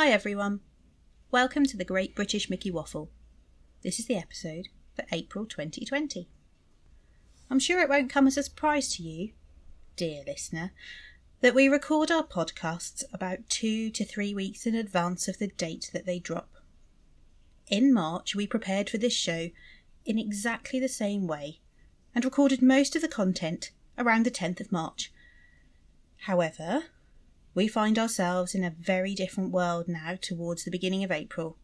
Hi everyone. Welcome to the Great British Mickey Waffle. This is the episode for April 2020. I'm sure it won't come as a surprise to you, dear listener, that we record our podcasts about two to three weeks in advance of the date that they drop. In March, we prepared for this show in exactly the same way and recorded most of the content around the 10th of March. However, we find ourselves in a very different world now towards the beginning of April.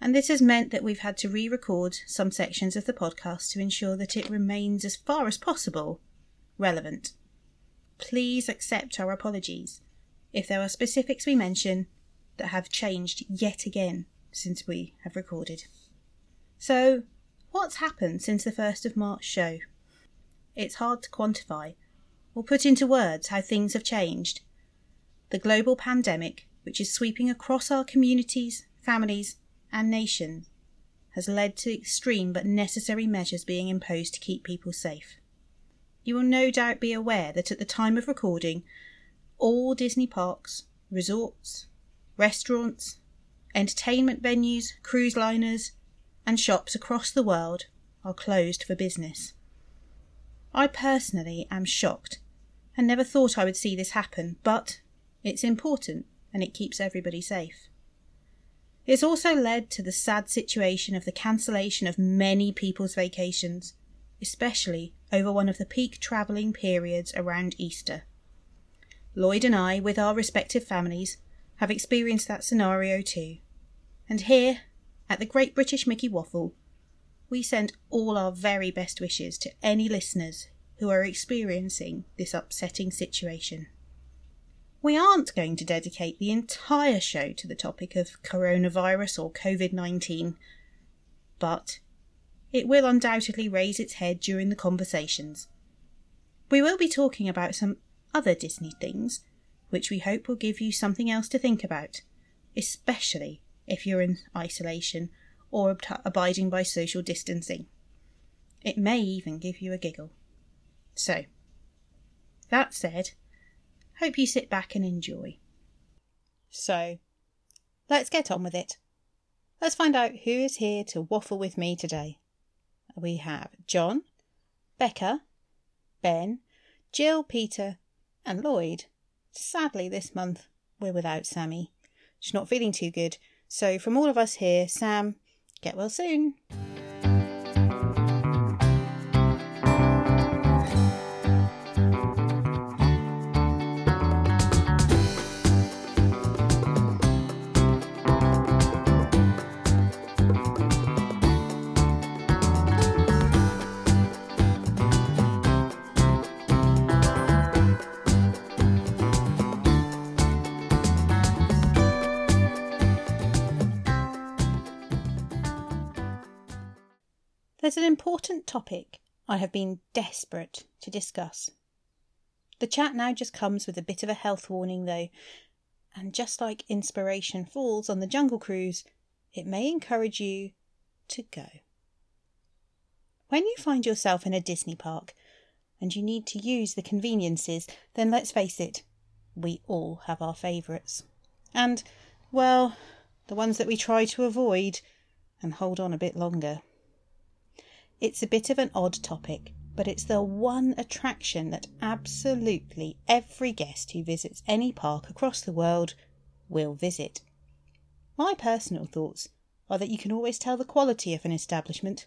And this has meant that we've had to re record some sections of the podcast to ensure that it remains as far as possible relevant. Please accept our apologies if there are specifics we mention that have changed yet again since we have recorded. So, what's happened since the 1st of March show? It's hard to quantify or put into words how things have changed. The global pandemic, which is sweeping across our communities, families, and nations, has led to extreme but necessary measures being imposed to keep people safe. You will no doubt be aware that at the time of recording, all Disney parks, resorts, restaurants, entertainment venues, cruise liners, and shops across the world are closed for business. I personally am shocked and never thought I would see this happen, but it's important and it keeps everybody safe. It's also led to the sad situation of the cancellation of many people's vacations, especially over one of the peak travelling periods around Easter. Lloyd and I, with our respective families, have experienced that scenario too. And here, at the Great British Mickey Waffle, we send all our very best wishes to any listeners who are experiencing this upsetting situation. We aren't going to dedicate the entire show to the topic of coronavirus or COVID 19, but it will undoubtedly raise its head during the conversations. We will be talking about some other Disney things, which we hope will give you something else to think about, especially if you're in isolation or ab- abiding by social distancing. It may even give you a giggle. So, that said, hope you sit back and enjoy. So, let's get on with it. Let's find out who is here to waffle with me today. We have John, Becca, Ben, Jill, Peter, and Lloyd. Sadly, this month we're without Sammy. She's not feeling too good. So, from all of us here, Sam, get well soon. There's an important topic I have been desperate to discuss. The chat now just comes with a bit of a health warning, though, and just like inspiration falls on the Jungle Cruise, it may encourage you to go. When you find yourself in a Disney park and you need to use the conveniences, then let's face it, we all have our favourites. And, well, the ones that we try to avoid and hold on a bit longer. It's a bit of an odd topic, but it's the one attraction that absolutely every guest who visits any park across the world will visit. My personal thoughts are that you can always tell the quality of an establishment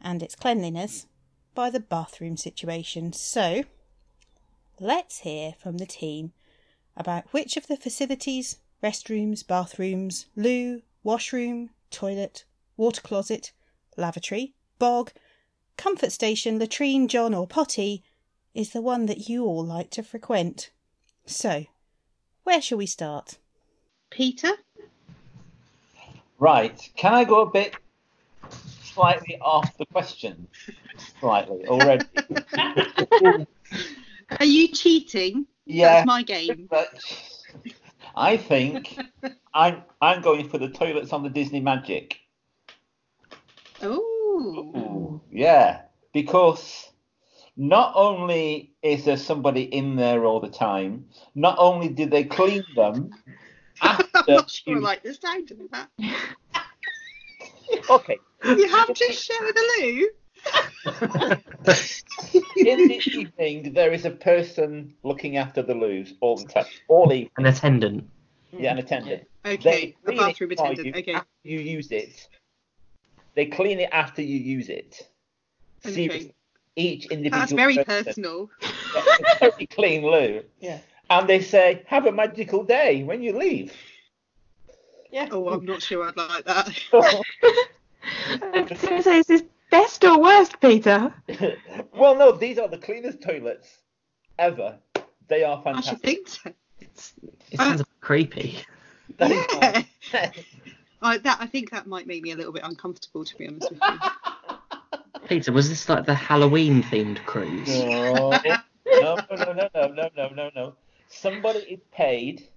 and its cleanliness by the bathroom situation. So, let's hear from the team about which of the facilities restrooms, bathrooms, loo, washroom, toilet, water closet, lavatory, bog, comfort station, latrine, john, or potty is the one that you all like to frequent. So, where shall we start? Peter? Right. Can I go a bit slightly off the question? Slightly already. Are you cheating? Yeah. That's my game. But I think I'm I'm going for the toilets on the Disney Magic. Ooh. Ooh, mm, yeah, because not only is there somebody in there all the time, not only do they clean them, I'm after not sure I like the sound of that. Okay. You have to share the loo. In the evening, there is a person looking after the loos all the time, all evening. An attendant. Yeah, an attendant. Okay, They a clean bathroom attendant. you Okay. After you use it. They clean it after you use it. Okay. Seriously, each individual. That's very person personal. gets a clean loo. Yeah. And they say, "Have a magical day when you leave." Yeah. Oh, I'm not sure I'd like that. I was going to say, is this best or worst, Peter? well, no, these are the cleanest toilets ever. They are I should fantastic. think so. It's, it sounds a bit creepy. Yeah. I that I think that might make me a little bit uncomfortable to be honest with you. Peter, was this like the Halloween themed cruise? No, no, no, no, no, no, no, no. Somebody is paid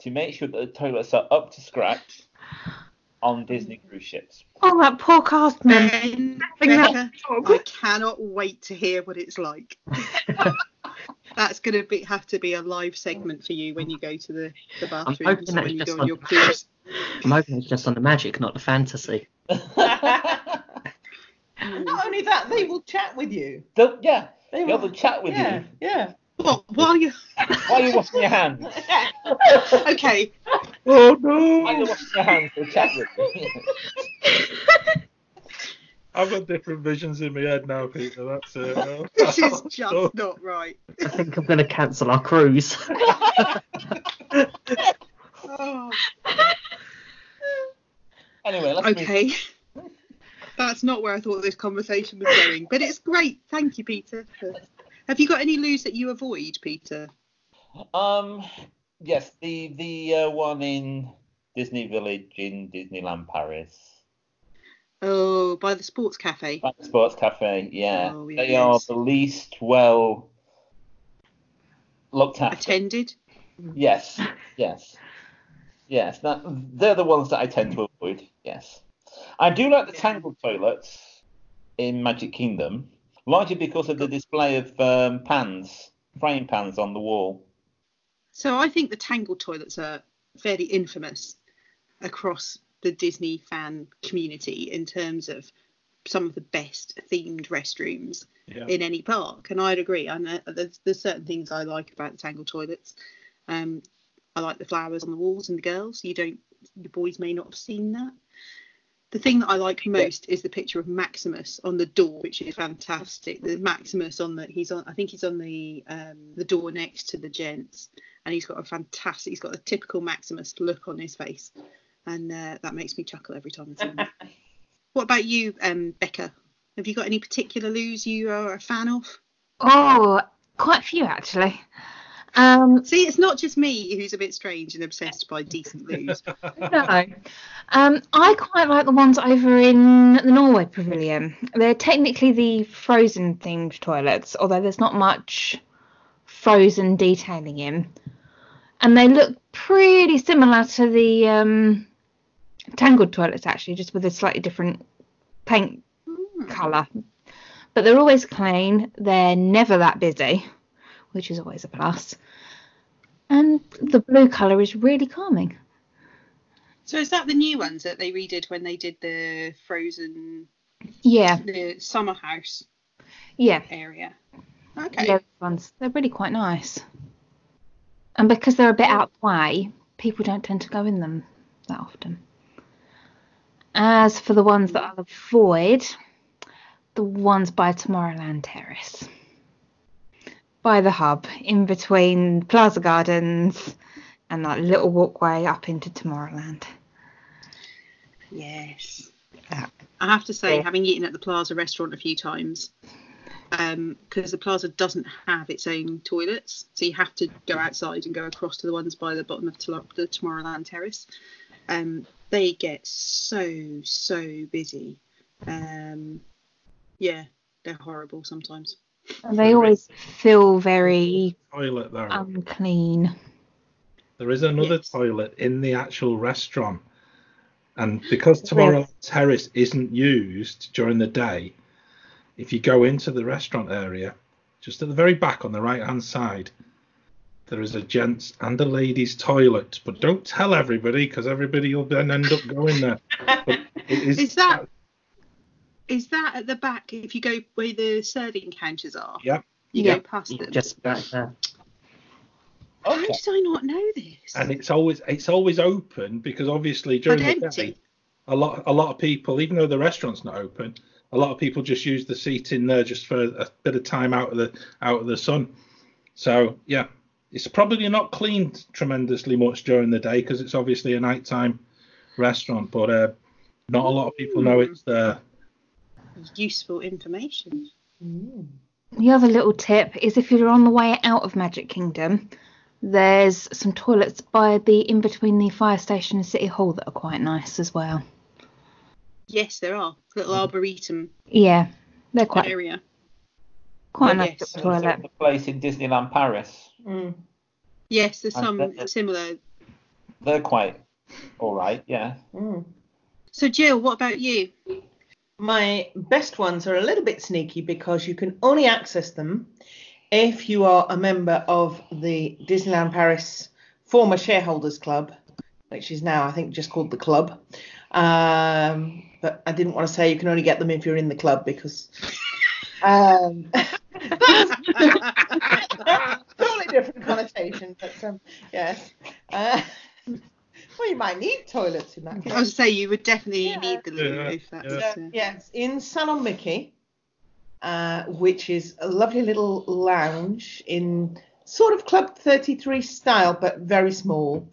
to make sure that the toilets are up to scratch on Disney cruise ships. Oh, that poor cast member. I, cannot wait to hear what it's like. That's going to be have to be a live segment for you when you go to the, the bathroom. I'm hoping that you go on your cruise. I'm hoping it's just on the magic, not the fantasy. Not only that, they will chat with you. The- yeah, They they'll will. have a chat with yeah, you yeah. What? Why are you while you're washing your hands. okay? Oh While you're no! washing your hands, they'll chat with you. I've got different visions in my head now, Peter. That's it. now. Oh, this is oh, just oh. not right. I think I'm going to cancel our cruise. Oh, anyway, let's move okay. That's not where I thought this conversation was going, but it's great. Thank you, Peter. Have you got any loos that you avoid, Peter? Um, yes, the the uh, one in Disney Village in Disneyland Paris, Oh, by the sports cafe. Back Sports Cafe. Yeah, Oh, they are the least well looked after. Attended. Yes, yes, yes. That they're the ones that I tend to avoid. Yes, I do like the Yeah. Tangled toilets in Magic Kingdom, largely because of the display of um, pans, frying pans on the wall. So I think the Tangled toilets are fairly infamous across the Disney fan community in terms of some of the best themed restrooms Yeah. in any park. And I'd agree. And uh, there's, there's certain things I like about the Tangled toilets. Um, I like the flowers on the walls and the girls. You don't, the boys may not have seen that. The thing that I like most is the picture of Maximus on the door, which is fantastic. The Maximus on the he's on I think he's on the um, the door next to the gents, and he's got a fantastic he's got a typical Maximus look on his face, and uh, that makes me chuckle every time I see him. what about you, um, Becca? Have you got any particular loos you are a fan of? Oh, quite a few actually. Um, See, it's not just me who's a bit strange and obsessed by decent loos. no. Um, I quite like the ones over in the Norway Pavilion. They're technically the frozen themed toilets, although there's not much frozen detailing in. And they look pretty similar to the um, Tangled toilets, actually, just with a slightly different paint Hmm. colour. But they're always clean, they're never that busy, which is always a plus. And the blue colour is really calming. So is that the new ones that they redid when they did the Frozen, Yeah, the summer house yeah. area? Okay. Those ones, they're really quite nice. And because they're a bit out of the way, people don't tend to go in them that often. As for the ones that I'll avoid, the ones by Tomorrowland Terrace. By the hub, in between Plaza Gardens and that little walkway up into Tomorrowland. Yes. Yeah. I have to say, Yeah. having eaten at the Plaza restaurant a few times, because the Plaza doesn't have its own toilets, so you have to go outside and go across to the ones by the bottom of the Tomorrowland Terrace. Um, they get so so busy. Um, yeah, they're horrible sometimes. And they always feel very Toilet there. unclean. There is another Yes. toilet in the actual restaurant. And because Tomorrow Terrace isn't used during the day, if you go into the restaurant area, just at the very back on the right hand side, there is a gents and a ladies toilet, but don't tell everybody because everybody will then end up going there. But it is, Is that is that at the back if you go where the serving counters are? Yeah. You Yeah. go past them. Just back there. How Okay. did I not know this? and it's always it's always open because obviously but during the empty. day a lot a lot of people even though the restaurant's not open a lot of people just use the seat in there just for a bit of time out of the out of the sun so yeah it's probably not cleaned tremendously much during the day because it's obviously a nighttime restaurant but uh, not a lot of people know it's there Useful information. Mm. The other little tip is if you're on the way out of Magic Kingdom, there's some toilets by the in between the fire station and City Hall that are quite nice as well. Yes, there are little arboretum Yeah, they're quite area. quite a nice Yes. toilet. The place in Disneyland Paris. Mm. Yes, there's And some then- similar. They're quite all right. Yeah. Mm. So Jill, what about you? My best ones are a little bit sneaky because you can only access them if you are a member of the Disneyland Paris former shareholders club, which is now I think just called the club. Um, but I didn't want to say you can only get them if you're in the club because um, totally different connotation. But um, yes, might need toilets in that case. I was say you would definitely Yeah. need the loo Yeah, if that's. yeah. uh, Yes, in Salon Mickey, uh, which is a lovely little lounge in sort of Club 33 style, but very small.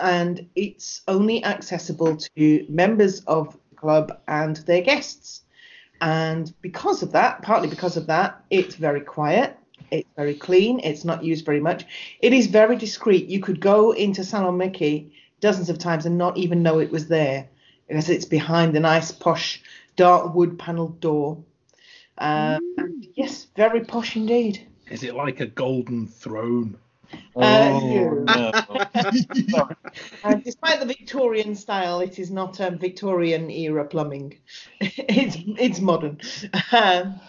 And it's only accessible to members of the club and their guests. And because of that, partly because of that, it's very quiet. It's very clean. It's not used very much. It is very discreet. You could go into Salon Mickey dozens of times and not even know it was there because it's behind the nice posh dark wood panelled door. Um, and yes, very posh indeed. is it like a golden throne Uh, oh, no. Sorry. And despite the Victorian style, it is not um, Victorian era plumbing. it's it's modern. Um,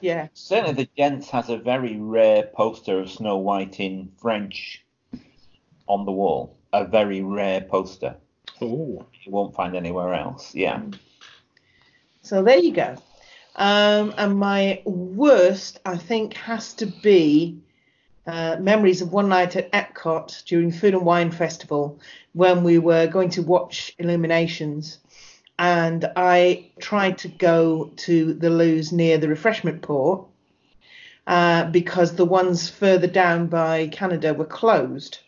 yeah. Certainly, the Gents has a very rare poster of Snow White in French on the wall. A very rare poster. oh You won't find anywhere else. Yeah. So there you go. Um, and my worst, I think, has to be uh, memories of one night at Epcot during Food and Wine Festival when we were going to watch Illuminations. And I tried to go to the loos near the refreshment port uh, because the ones further down by Canada were closed.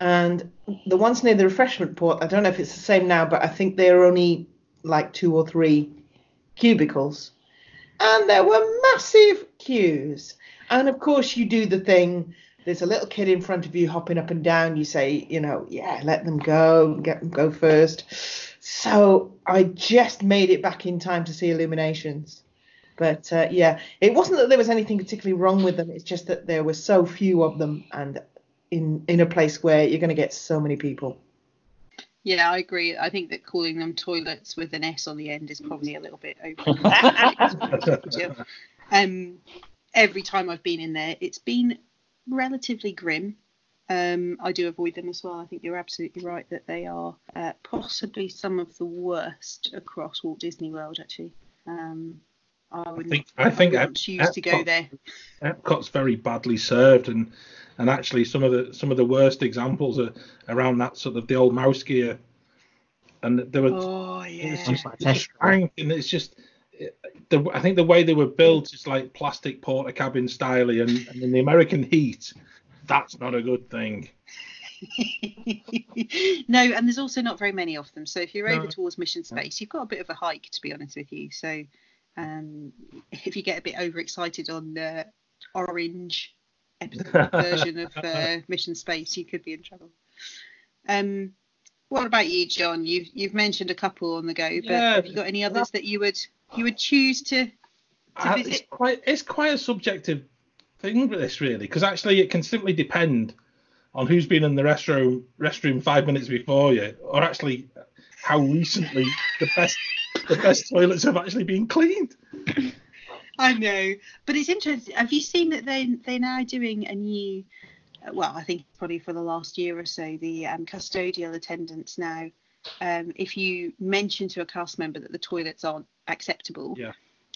And the ones near the refreshment port, I don't know if it's the same now, but I think they're only like two or three cubicles. And there were massive queues. And of course, you do the thing. There's a little kid in front of you hopping up and down. You say, you know, yeah, let them go, get them go first. So I just made it back in time to see Illuminations. But uh, yeah, it wasn't that there was anything particularly wrong with them. It's just that there were so few of them, and in in a place where you're going to get so many people. Yeah, I agree. I think that calling them toilets with an S on the end is probably a little bit over. Um, every time I've been in there, it's been relatively grim. Um, I do avoid them as well. I think you're absolutely right that they are uh, possibly some of the worst across Walt Disney World. Actually, um, Um, I would think- not, I think wouldn't Ep- choose to go there. Epcot's very badly served, and and actually some of the some of the worst examples are around that sort of the old mouse gear, and there were Oh it's yeah. just, it's just test drive. rank, and it's just the I think the way they were built is like plastic porta cabin styly, and, and in the American heat, that's not a good thing. no, and there's also not very many of them. So if you're over towards Mission Space, you've got a bit of a hike, to be honest with you. So um, if you get a bit overexcited on the orange version of uh, Mission Space, you could be in trouble. Um, what about you, John? You've you've mentioned a couple on the go, but Yeah. have you got any others that you would you would choose to? Uh, it's quite it's quite a subjective thing with this really because actually it can simply depend on who's been in the restroom restroom five minutes before you or actually how recently the best the best toilets have actually been cleaned I know, but it's interesting. Have you seen that they they're now doing a new uh, well, I think probably for the last year or so, the um, custodial attendants now, um, if you mention to a cast member that the toilets aren't acceptable, Yeah.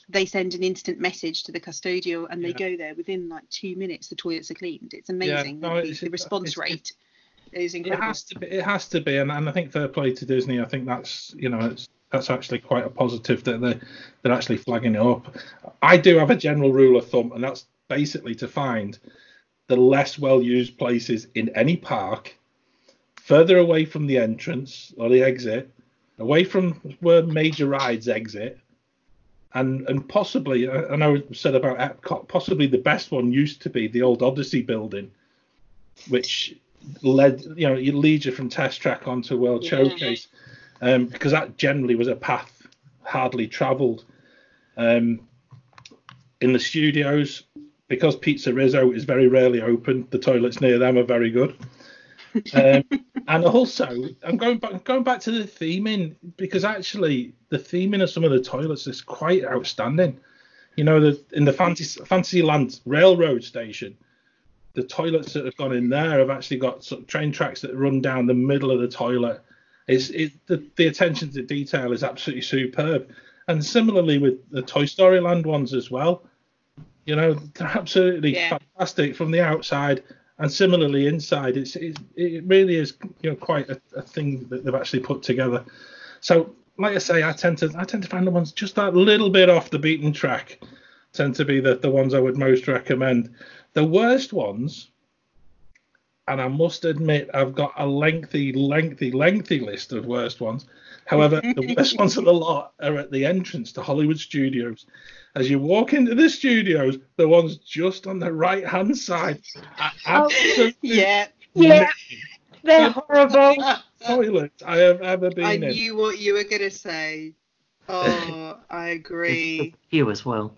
they send an instant message to the custodial and they Yeah. go there within like two minutes. The toilets are cleaned. It's amazing. no, the, it's- the response it's- rate is It has to be. It has to be, and, and I think fair play to Disney. I think that's you know it's that's actually quite a positive that they they're actually flagging it up. I do have a general rule of thumb, and that's basically to find the less well used places in any park, further away from the entrance or the exit, away from where major rides exit. And, and possibly, I I know said about Epcot, possibly the best one used to be the old Odyssey building, which led you know it leads you from test track onto world Yeah. showcase um, because that generally was a path hardly travelled. Um, in the studios because PizzeRizzo is very rarely open the toilets near them are very good. Um, and also i'm going back going back to the theming because actually the theming of some of the toilets is quite outstanding. You know the in the fantasy fantasyland railroad station the toilets that have gone in there have actually got sort of train tracks that run down the middle of the toilet. It's it, the, the attention to detail is absolutely superb, and similarly with the Toy Story Land ones as well. You know, they're absolutely Yeah. fantastic from the outside, and similarly inside. It's, it's it really is you know quite a, a thing that they've actually put together. So, like I say, I tend to I tend to find the ones just that little bit off the beaten track tend to be the, the ones I would most recommend. The worst ones, and I must admit, I've got a lengthy, lengthy, lengthy list of worst ones. However, the worst ones of the lot are at the entrance to Hollywood Studios. As you walk into the studios, the ones just on the right hand side are Oh. absolutely Yeah, Yeah, they're horrible. toilets I have ever been I in. knew what you were gonna say. Oh, I agree. Queue as well.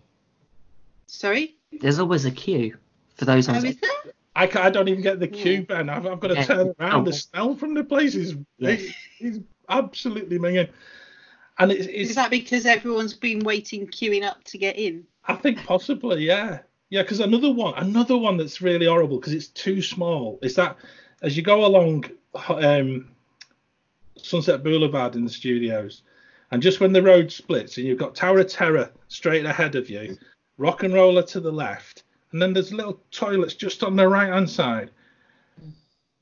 Sorry, There's always a queue for those how ones. is that? I, I don't even get the Yeah. queue, Ben. I've, I've got to Yeah. turn around. Oh. The smell from the place is Yeah. it- absolutely minging. And it's, it's Is that because everyone's been waiting, queuing up to get in? I think possibly, yeah, yeah. Because another one, another one that's really horrible because it's too small. Is that as you go along um, Sunset Boulevard in the studios, and just when the road splits and you've got Tower of Terror straight ahead of you, Rock and Roller to the left, and then there's little toilets just on the right hand side.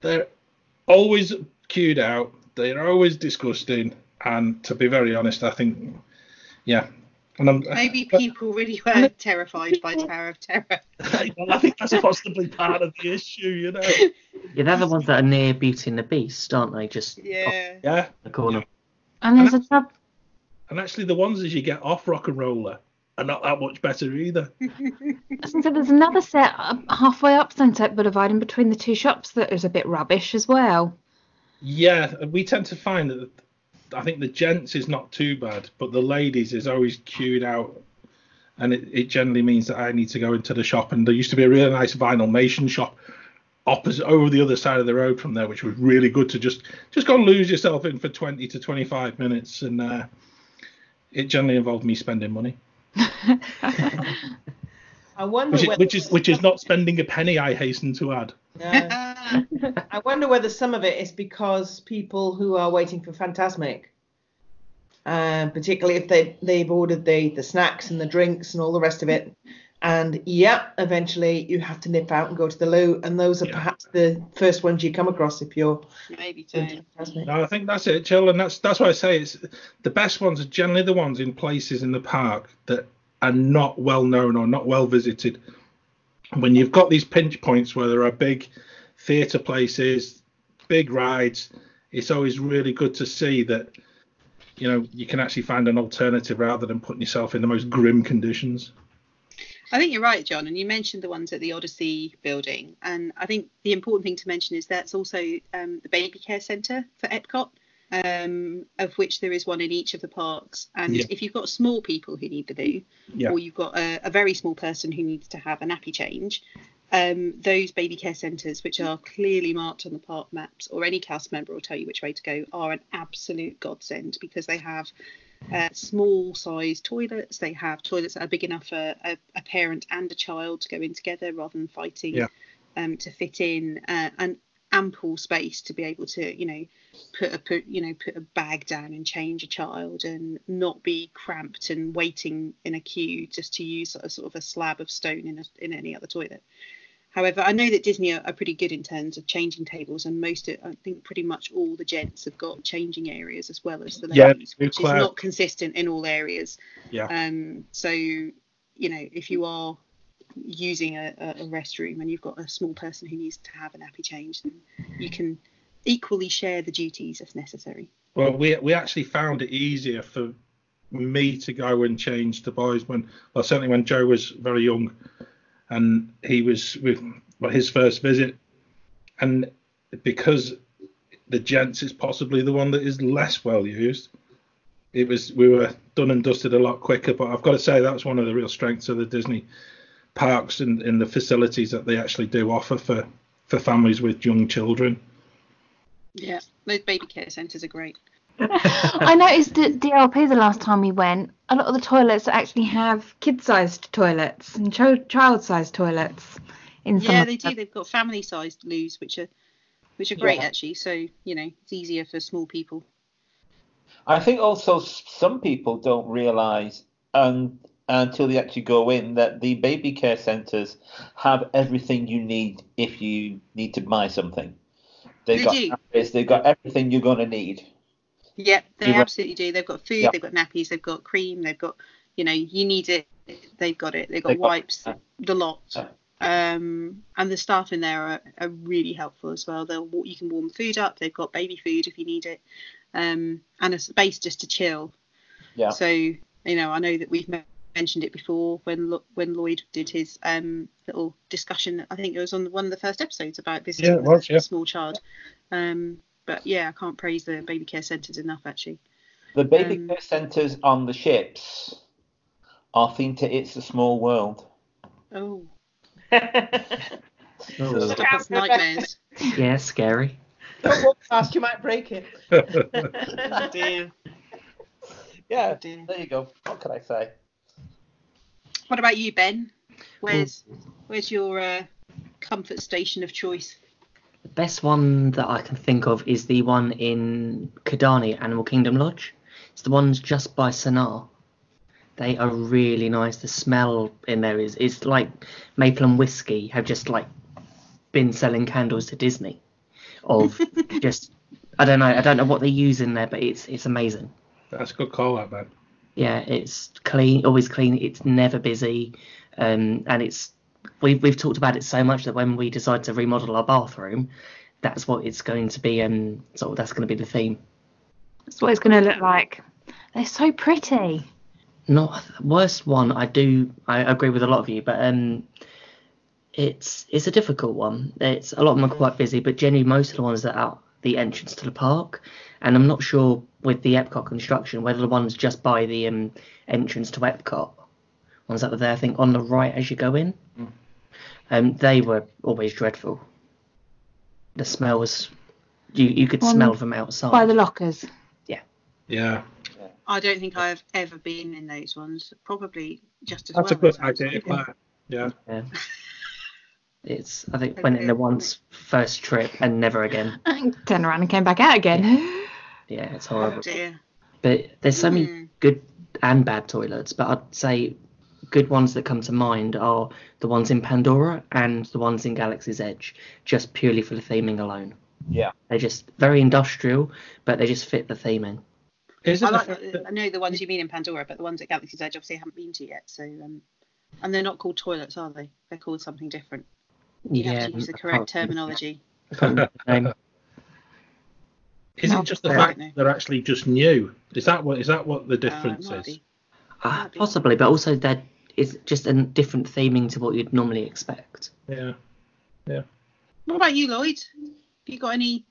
They're always queued out. They're always disgusting. And to be very honest, I think, yeah. And I'm, Maybe uh, people really were terrified by Tower of Terror. well, I think that's possibly part of the issue, you know. Yeah, they're the ones that are near Beauty and the Beast, aren't they? Just Yeah. Yeah, the corner. And there's another. and actually the ones as you get off Rock and Roller are not that much better either. So there's another set halfway up Sunset Boulevard in between the two shops that is a bit rubbish as well. Yeah, we tend to find that I think the gents is not too bad, but the ladies is always queued out, and it, it generally means that I need to go into the shop. And there used to be a really nice Vinylmation shop opposite over the other side of the road from there, which was really good to just just go and lose yourself in for 20 to 25 minutes, and uh, it generally involved me spending money, I wonder which is, which is which is not spending a penny. I hasten to add. No. I wonder whether some of it is because people who are waiting for Phantasmic, uh, particularly if they they've ordered the the snacks and the drinks and all the rest of it, and yeah, eventually you have to nip out and go to the loo, and those are Yeah. perhaps the first ones you come across if you're Maybe so. into Phantasmic. No, I think that's it, Jill, and that's that's why I say it's the best ones are generally the ones in places in the park that are not well known or not well visited. When you've got these pinch points where there are big theatre places, big rides, it's always really good to see that you know you can actually find an alternative rather than putting yourself in the most grim conditions. I think you're right, John. And you mentioned the ones at the Odyssey building. And I think the important thing to mention is that's also um, the baby care centre for Epcot, um, of which there is one in each of the parks. And Yeah. if you've got small people who need the loo, Yeah. or you've got a, a very small person who needs to have a nappy change, um, those baby care centres, which are clearly marked on the park maps, or any cast member will tell you which way to go, are an absolute godsend because they have uh, small sized toilets. They have toilets that are big enough for a, a parent and a child to go in together rather than fighting Yeah. um, to fit in uh, an ample space to be able to you know put a put you know put a bag down and change a child and not be cramped and waiting in a queue just to use a sort of a slab of stone in a, in any other toilet. However, I know that Disney are, are pretty good in terms of changing tables, and most, of, I think, pretty much all the gents have got changing areas as well as the ladies, Blue which Cloud. is not consistent in all areas. Yeah. Um, so, you know, if you are using a, a restroom and you've got a small person who needs to have a nappy change, then you can equally share the duties if necessary. Well, we we actually found it easier for me to go and change the boys when, well, certainly when Joe was very young, and he was with well, his first visit, and because the gents is possibly the one that is less well used. It was we were done and dusted a lot quicker, but I've got to say that's one of the real strengths of the Disney parks and in the facilities that they actually do offer for for families with young children. Yeah, those baby care centres are great. I noticed at DLP the last time we went, a lot of the toilets actually have kid-sized toilets and ch- child-sized toilets. In some Yeah, of they them. do. They've got family-sized loos, which are which are great Yeah. actually. So you know, it's easier for small people. I think also some people don't realise um, until they actually go in that the baby care centres have everything you need if you need to buy something. They've They got do. nappies, they've got everything you're going to need. Yeah, they absolutely do. They've got food, Yeah. they've got nappies, they've got cream, they've got, you know, you need it, they've got it. They've got They've got- wipes, the lot. Um, and the staff in there are, are really helpful as well. They'll you can warm food up. They've got baby food if you need it, um, and a space just to chill. Yeah. So you know, I know that we've mentioned it before when when Lloyd did his um, little discussion. I think it was on one of the first episodes about visiting Yeah, was, a yeah. small child. Um, but yeah, I can't praise the baby care centres enough actually. The baby Um, care centres on the ships are themed to It's a Small World. Oh, stop nightmares. Yeah, scary. Don't walk fast, you might break it. Oh dear. Yeah, Oh dear. there you go. What can I say? What about you, Ben? Where's where's your uh, comfort station of choice? The best one that I can think of is the one in Kidani Animal Kingdom Lodge. It's the ones just by Sanaa. They are really nice. The smell in there is it's like maple and whiskey have just like been selling candles to Disney. Of just I don't know I don't know what they use in there, but it's it's amazing. That's a good call, out man. Yeah, it's clean, always clean. It's never busy, um, and it's we've we've talked about it so much that when we decide to remodel our bathroom, that's what it's going to be. Um, sort of that's going to be the theme. That's what it's going to look like. They're so pretty. Not worst one. I do. I agree with a lot of you, but um, it's it's a difficult one. It's a lot of them are quite busy, but generally most of the ones that are the entrance to the park, and I'm not sure with the Epcot construction whether the ones just by the um, entrance to Epcot, ones that were there, I think on the right as you go in, um, they were always dreadful. The smell was, you you could On- smell them outside. By the lockers. Yeah, Yeah. I don't think I've ever been in those ones. Probably just as that's a well. good as outside. idea, Yeah. Yeah. It's I think went in there once first trip and never again. Turned around and came back out again. Yeah, it's Oh horrible. dear. But there's so many Hmm. good and bad toilets, but I'd say good ones that come to mind are the ones in Pandora and the ones in Galaxy's Edge, just purely for the theming alone. Yeah. They're just very industrial, but they just fit the theming. Is I it the like. the- that- I know the ones you mean in Pandora, but the ones at Galaxy's Edge obviously I haven't been to yet. So um, and they're not called toilets, are they? They're called something different. You yeah, have to use the correct can't- terminology. I can't remember the name. is No, it just the fact don't they're actually just new? Is that what is that what the Uh, difference might is? be. Might be. possibly, but also that it's just a different theming to what you'd normally expect. Yeah. Yeah. What about you, Lloyd? Have you got any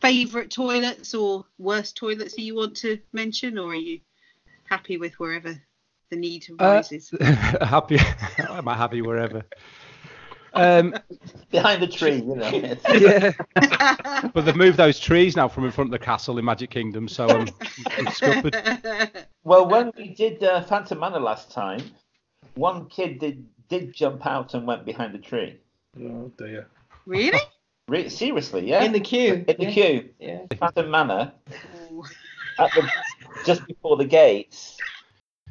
favourite toilets or worst toilets that you want to mention, or are you happy with wherever the need Uh, arises? happy. I'm happy wherever. Um, Behind the tree, you know. yeah, but they've moved those trees now from in front of the castle in Magic Kingdom, so I'm, I'm scuppered. well, when we did uh, Phantom Manor last time, one kid did did jump out and went behind the tree. Oh dear. Really? Re- seriously, yeah. In the queue. In the yeah. queue, Yeah. Phantom Manor, at the, just before the gates.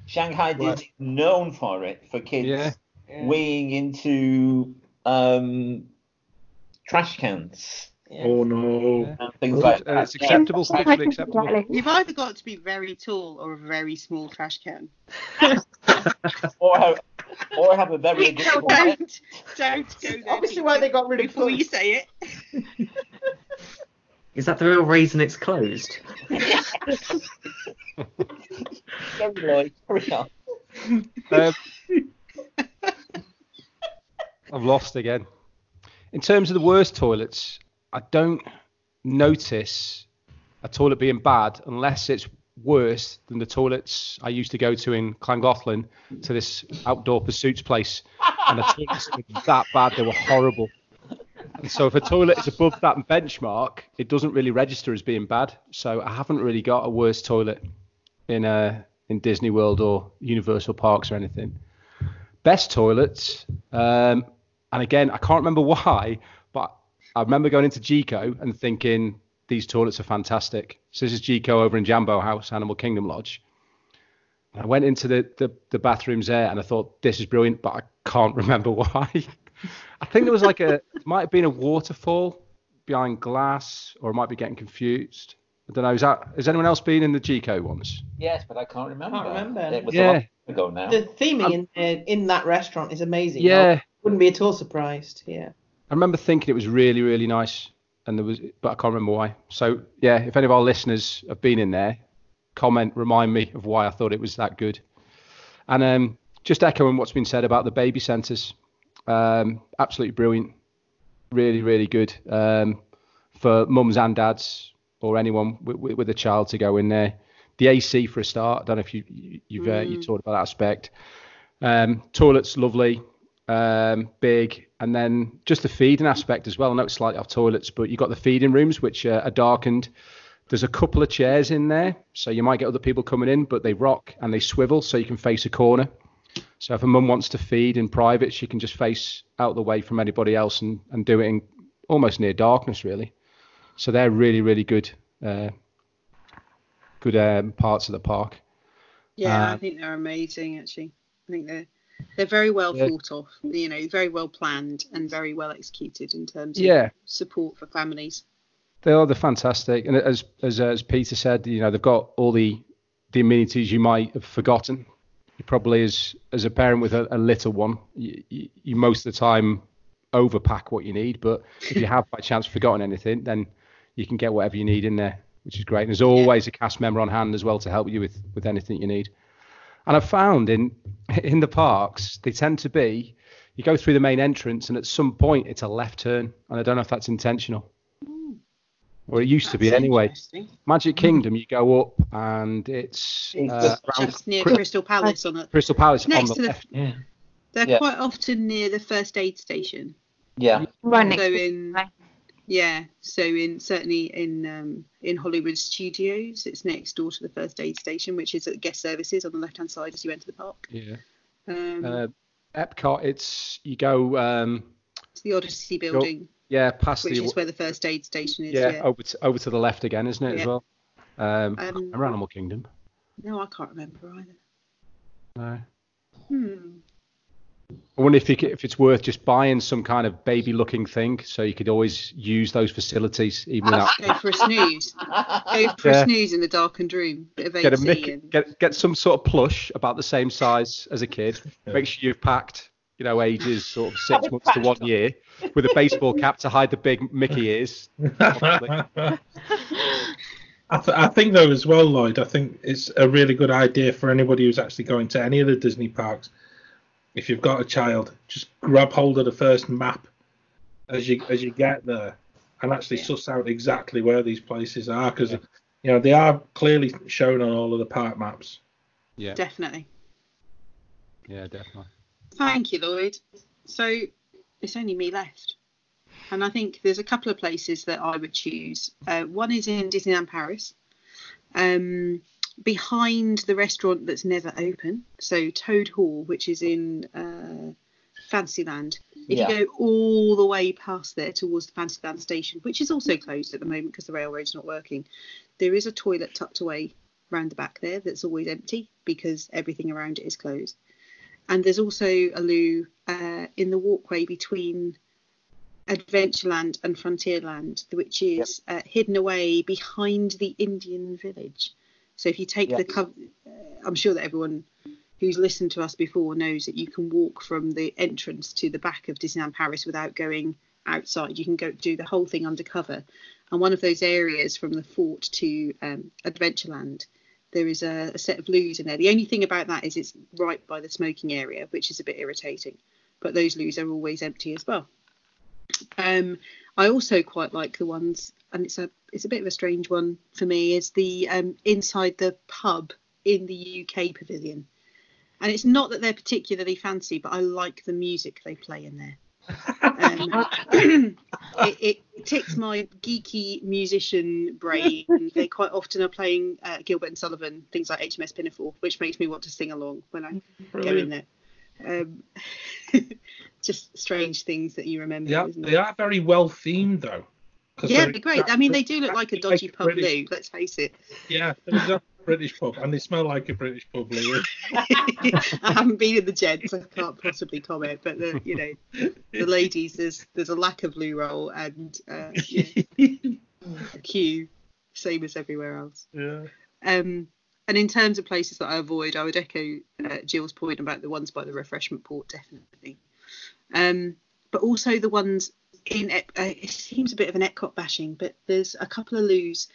Shanghai Right. Is known for it for kids Yeah. Yeah. weighing into um, trash cans Yeah. Oh no. and things Well, like uh, that. it's acceptable, sexually acceptable. You've either got to be very tall or a very small trash can. or have, or have a very No, agreeable don't, don't go there. Obviously, why they got rid of before you say it. Is that the real reason it's closed? Sorry, Lloyd, carry on. Um, I've lost again. In terms of the worst toilets, I don't notice a toilet being bad unless it's worse than the toilets I used to go to in Llangollen to this outdoor pursuits place. And the toilets were that bad, they were horrible. And so if a toilet is above that benchmark, it doesn't really register as being bad. So I haven't really got a worse toilet in uh, in Disney World or Universal Parks or anything. Best toilets, um, and again, I can't remember why, but I remember going into Jiko and thinking these toilets are fantastic. So this is Jiko over in Jambo House, Animal Kingdom Lodge. And I went into the, the, the bathrooms there and I thought this is brilliant, but I can't remember why. I think there was like a it might have been a waterfall behind glass, or I might be getting confused. I don't know. Is that has anyone else been in the Jiko ones? Yes, but I can't remember. Can't remember. It was Yeah. a long time ago now. The theming in uh, in that restaurant is amazing. Yeah, I wouldn't be at all surprised. Yeah. I remember thinking it was really, really nice, and there was, but I can't remember why. So yeah, if any of our listeners have been in there, comment, remind me of why I thought it was that good. And um, just echoing what's been said about the baby centres, um, absolutely brilliant, really, really good um, for mums and dads or anyone with, with, with a child to go in there. The AC for a start. I don't know if you, you you've uh, you Mm. talked about that aspect. Um, toilets lovely, um, big, and then just the feeding aspect as well. I know it's slightly off toilets, but you've got the feeding rooms which uh, are darkened. There's a couple of chairs in there, so you might get other people coming in, but they rock and they swivel, so you can face a corner. So if a mum wants to feed in private, she can just face out the way from anybody else and, and do it in almost near darkness, really. So they're really, really good, uh, good um, parts of the park. Yeah, I Uh, think they're amazing. Actually, I think they're they're very well Yeah. thought of. You know, very well planned and very well executed in terms of Yeah, support for families. They are. They're fantastic, and as as as Peter said, you know, they've got all the the amenities you might have forgotten. You probably, as as a parent with a, a little one, you, you, you most of the time overpack what you need. But if you have by chance forgotten anything, then you can get whatever you need in there, which is great. And there's always a cast member on hand as well to help you with with anything you need. And I've found in in the parks they tend to be you go through the main entrance and at some point it's a left turn, and I don't know if that's intentional. Or it used to be anyway. interesting. Magic Kingdom, you go up and it's It's uh, just- Just near Cri- Crystal Palace on it. Crystal Palace Next on the to the- left. Yeah. They're Yeah. quite often near the first aid station. Yeah. Right next So in Right. Yeah, so in certainly in um, in Hollywood Studios, it's next door to the first aid station, which is at guest services on the left hand side as you enter the park. Yeah. Um, Uh, Epcot, it's you go um, it's the Odyssey building, yeah past which the is where the first aid station is. yeah, Yeah. over to over to the left again, isn't it as well? Um, Um, Animal Kingdom. No, I can't remember either. No. Hmm. I wonder if you, c- if it's worth just buying some kind of baby-looking thing, so you could always use those facilities even without Go for a snooze. Go for Yeah. a snooze in the darkened room. Bit of get a AC Mickey, and get get some sort of plush about the same size as a kid. Make sure you've packed, you know, ages sort of six months to one year, with a baseball cap to hide the big Mickey ears. I, th- I think though as well, Lloyd. I think it's a really good idea for anybody who's actually going to any of the Disney parks. If you've got a child, just grab hold of the first map as you as you get there, and actually Yeah. suss out exactly where these places are, because you know they are clearly shown on all of the park maps. Yeah, definitely. yeah, definitely. Thank you, Lloyd. So it's only me left. And I think there's a couple of places that I would choose. Uh, one is in Disneyland Paris, um, behind the restaurant that's never open. So Toad Hall, which is in uh, Fantasyland. If Yeah. you go all the way past there towards the Fantasyland station, which is also closed at the moment because the railroad's not working, there is a toilet tucked away round the back there that's always empty because everything around it is closed. And there's also a loo uh, in the walkway between Adventureland and Frontierland, which is uh, hidden away behind the Indian village. So if you take Yeah. the cover, uh, I'm sure that everyone who's listened to us before knows that you can walk from the entrance to the back of Disneyland Paris without going outside. You can go do the whole thing undercover. And one of those areas from the fort to um, Adventureland, there is a, a set of loos in there. The only thing about that is it's right by the smoking area, which is a bit irritating. But those loos are always empty as well. Um, I also quite like the ones, and it's a it's a bit of a strange one for me, is the um, inside the pub in the UK pavilion. And it's not that they're particularly fancy, but I like the music they play in there. Um, it, it ticks my geeky musician brain. They quite often are playing uh, Gilbert and Sullivan, things like HMS Pinafore, which makes me want to sing along when I go in there. Um, just strange things that you remember. They it? they are very well themed though. Yeah, they're great. I mean, they do look like a dodgy like pub British- loo. Let's face it. Yeah, they're a British pub, and they smell like a British pub. Lou. I haven't been in the gents, so I can't possibly comment. But the, you know, the ladies, there's there's a lack of loo roll and uh, yeah, a queue, same as everywhere else. yeah. Um, and in terms of places that I avoid, I would echo uh, Jill's point about the ones by the refreshment port, definitely. Um, but also the ones in uh, it seems a bit of an Epcot bashing, but there's a couple of loos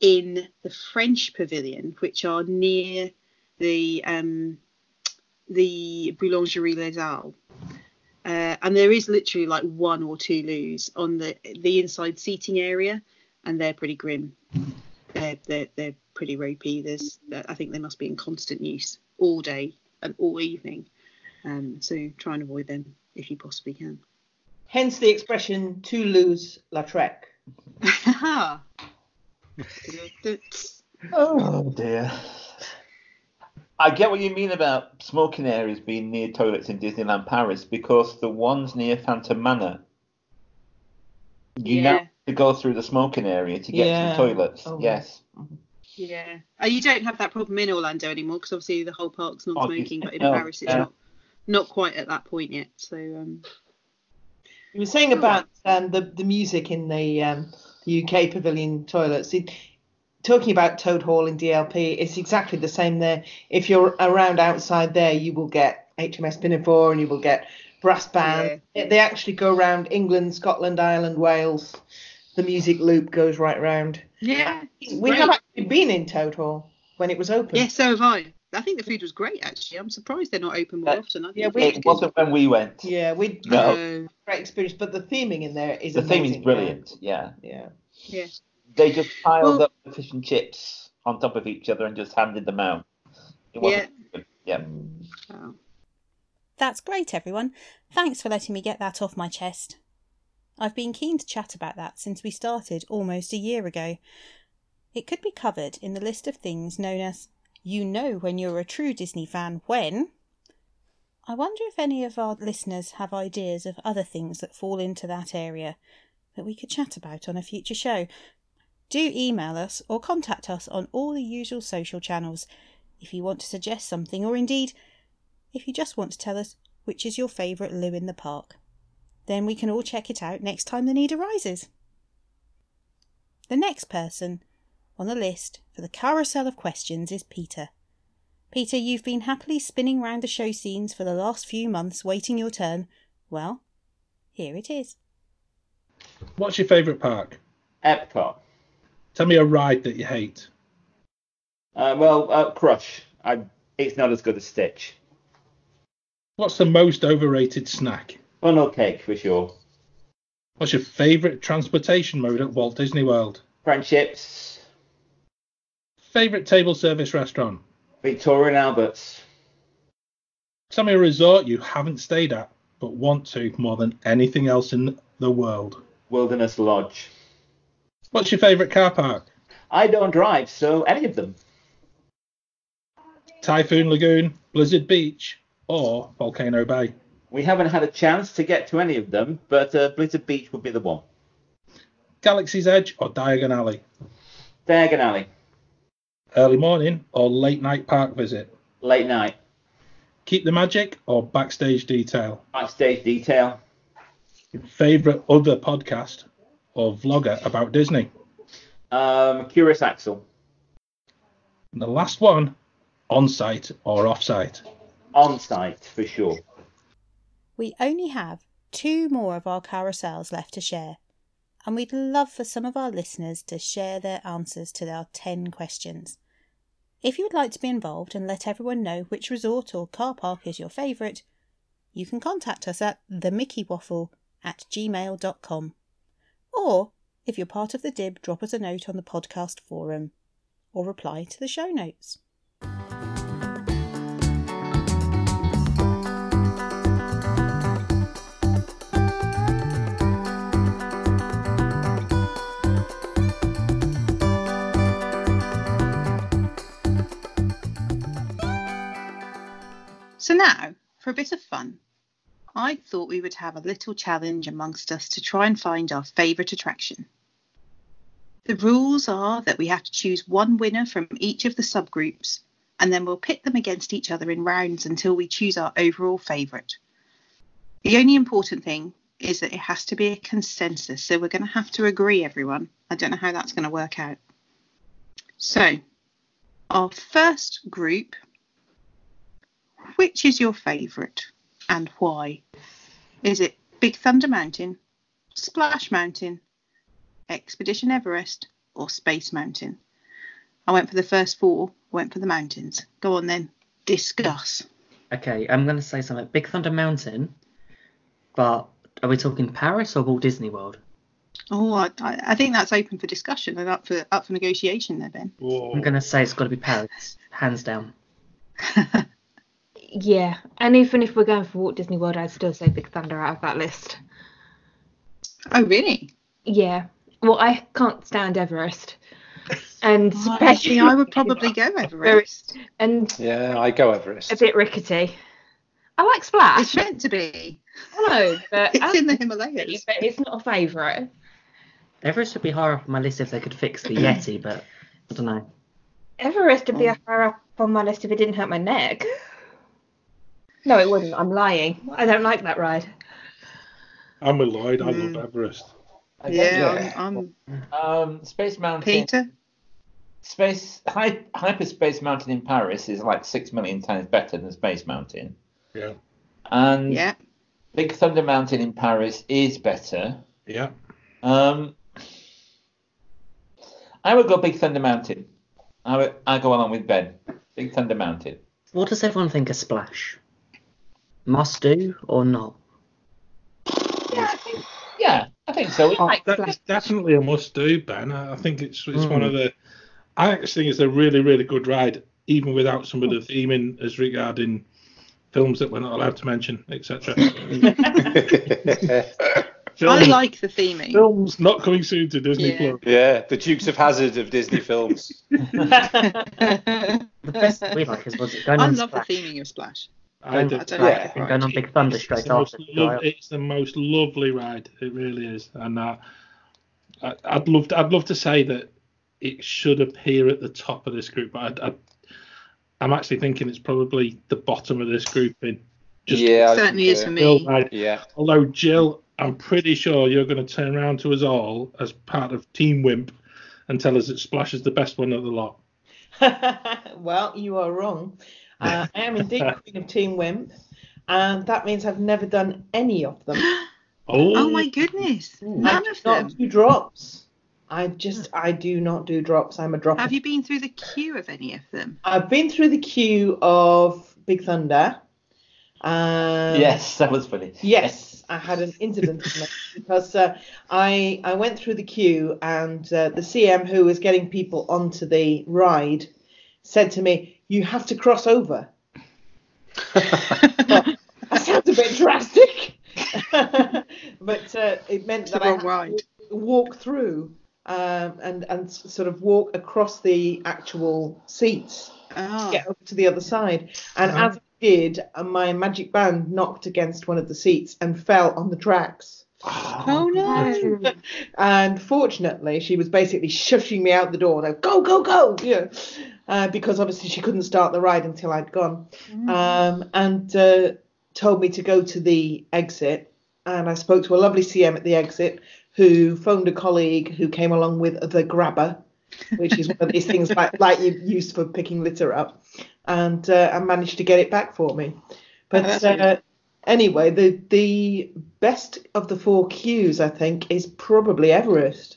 in the French pavilion which are near the um, the Boulangerie Les Halles. Uh, and there is literally like one or two loos on the the inside seating area, and they're pretty grim. They're they're, they're pretty ropey. There's I think they must be in constant use all day and all evening. Um, so try and avoid them if you possibly can. Hence the expression "to lose la Lautrec." Oh dear. I get what you mean about smoking areas being near toilets in Disneyland Paris because the ones near Phantom Manor, you Yeah. have to go through the smoking area to get Yeah. to the toilets. Oh. Yes. Yeah. Uh, you don't have that problem in Orlando anymore because obviously the whole park's not Oh, smoking, but in no, Paris it's yeah. not not quite at that point yet. So um, You were saying about um, the the music in the um, the UK pavilion toilets. It, talking about Toad Hall in DLP, it's exactly the same there. If you're around outside there, you will get HMS Pinafore and you will get brass band. They- They actually go around England, Scotland, Ireland, Wales. The music loop goes right round. yeah, We great. have actually been in Toad Hall when it was open. yeah, so have I. I think the food was great actually. I'm surprised they're not open more Uh, often. I yeah, the we- was It good. wasn't when we went. Yeah, we No. Great experience, but the theming in there is The theme is amazing. brilliant. Yeah. Yeah. yeah. They just piled Well- up the fish and chips on top of each other and just handed them out. It wasn't good. Yeah. Oh. That's great, everyone. Thanks for letting me get that off my chest. I've been keen to chat about that since we started almost a year ago. It could be covered in the list of things known as You Know When You're a True Disney Fan When. I wonder if any of our listeners have ideas of other things that fall into that area that we could chat about on a future show. Do email us or contact us on all the usual social channels if you want to suggest something, or indeed if you just want to tell us which is your favourite loo in the park. Then we can all check it out next time the need arises. The next person on the list for the carousel of questions is Peter. Peter, you've been happily spinning round the show scenes for the last few months waiting your turn. Well, here it is. What's your favourite park? Epcot. Tell me a ride that you hate. Uh, well, uh, Crush. I, it's not as good as Stitch. What's the most overrated snack? Funnel cake for sure. What's your favourite transportation mode at Walt Disney World? Friendships. Favourite table service restaurant? Victoria and Albert's. Tell me a resort you haven't stayed at but want to more than anything else in the world. Wilderness Lodge. What's your favourite car park? I don't drive, so any of them. Typhoon Lagoon, Blizzard Beach, or Volcano Bay? We haven't had a chance to get to any of them, but uh, Blizzard Beach would be the one. Galaxy's Edge or Diagon Alley? Diagon Alley, Early morning or late night park visit? late night, Keep the magic or backstage detail? backstage detail, Favorite other podcast or vlogger about Disney? um, Curious Axel, And the last one, on site or off site? on site for sure. We only have two more of our carousels left to share, and we'd love for some of our listeners to share their answers to our 10 questions. If you would like to be involved and let everyone know which resort or car park is your favourite, you can contact us at themickeywaffle at gmail.com. Or, if you're part of the DIB, drop us a note on the podcast forum or reply to the show notes. So now, for a bit of fun, I thought we would have a little challenge amongst us to try and find our favourite attraction. The rules are that we have to choose one winner from each of the subgroups, and then we'll pit them against each other in rounds until we choose our overall favourite. The only important thing is that it has to be a consensus, so we're going to have to agree, everyone. I don't know how that's going to work out. So, our first group which is your favourite and why? Is it Big Thunder Mountain, Splash Mountain, Expedition Everest, or Space Mountain? I went for the first four, went for the mountains. Go on then, discuss. Okay, I'm going to say something. Big Thunder Mountain, but are we talking Paris or Walt Disney World? Oh, I, I I think that's open for discussion and up for up for negotiation there, Ben. I'm going to say it's got to be Paris, hands down. Yeah, and even if we're going for Walt Disney World, I'd still say Big Thunder out of that list. Oh, really? Yeah. Well, I can't stand Everest. And Actually, I would probably go Everest. and Yeah, I go Everest. a bit rickety. I like Splash. It's meant to be. I know, but It's in the Himalayas. but it's not a favourite. Everest would be higher up on my list if they could fix the Yeti, but I don't know. Everest would be oh. higher up on my list if it didn't hurt my neck. No, it wouldn't. I'm lying. I don't like that ride. I'm with Lloyd. I Mm. love Everest. Yeah, I'm, I'm Um, Space Mountain. Peter. Space Hy- Hyperspace Mountain in Paris is like six million times better than Space Mountain, Yeah. and Yeah. Big Thunder Mountain in Paris is better. Yeah. Um, I would go Big Thunder Mountain. I would. I go along with Ben. Big Thunder Mountain. What does everyone think of Splash? Must do or not? Yeah, I think. Yeah, I think so. I like That- It's definitely a must do, Ben. I I think it's it's Mm. one of the. I actually think it's a really really good ride, even without some of the theming as regarding films that we're not allowed to mention, etc. I like the theming. films not coming soon to Disney Yeah. Plus. yeah, the Dukes of Hazzard of Disney films. The best we like is was it going I on love the Splash? thing of Splash. I I do. don't don't like like it. it. Going on Big Thunder It's straight the, after. lov- it's the most lovely ride. It really is, and uh, I, I'd love to, I'd love to say that it should appear at the top of this group, but I, I, I'm actually thinking it's probably the bottom of this grouping. Just yeah, Certainly is for concur. Jill me. ride. Yeah, Although Jill, I'm pretty sure you're going to turn around to us all as part of Team Wimp and tell us that Splash is the best one of the lot. well, you are wrong. Uh, I am indeed queen of Team Wimp, and that means I've never done any of them. Oh, Oh my goodness. I None do of not them. do drops. I just I do not do drops. I'm a dropper. Have you been through the queue of any of them? I've been through the queue of Big Thunder. Um, yes, that was funny. Yes, I had an incident because uh, I I went through the queue and uh, the CM who was getting people onto the ride said to me, "You have to cross over." that sounds a bit drastic, but uh, it meant that I wrong had ride. to walk through um, and and sort of walk across the actual seats Oh. get over to the other side. And Uh-huh. as did, my magic band knocked against one of the seats and fell on the tracks. Oh no. And fortunately, she was basically shushing me out the door. Like, go, go, go! Yeah, uh, because obviously she couldn't start the ride until I'd gone. Um, and uh, told me to go to the exit. And I spoke to a lovely CM at the exit who phoned a colleague who came along with the grabber, which is one of these things like, like you use for picking litter up, and uh, and managed to get it back for me. But that's uh, anyway, the the best of the four queues, I think, is probably Everest.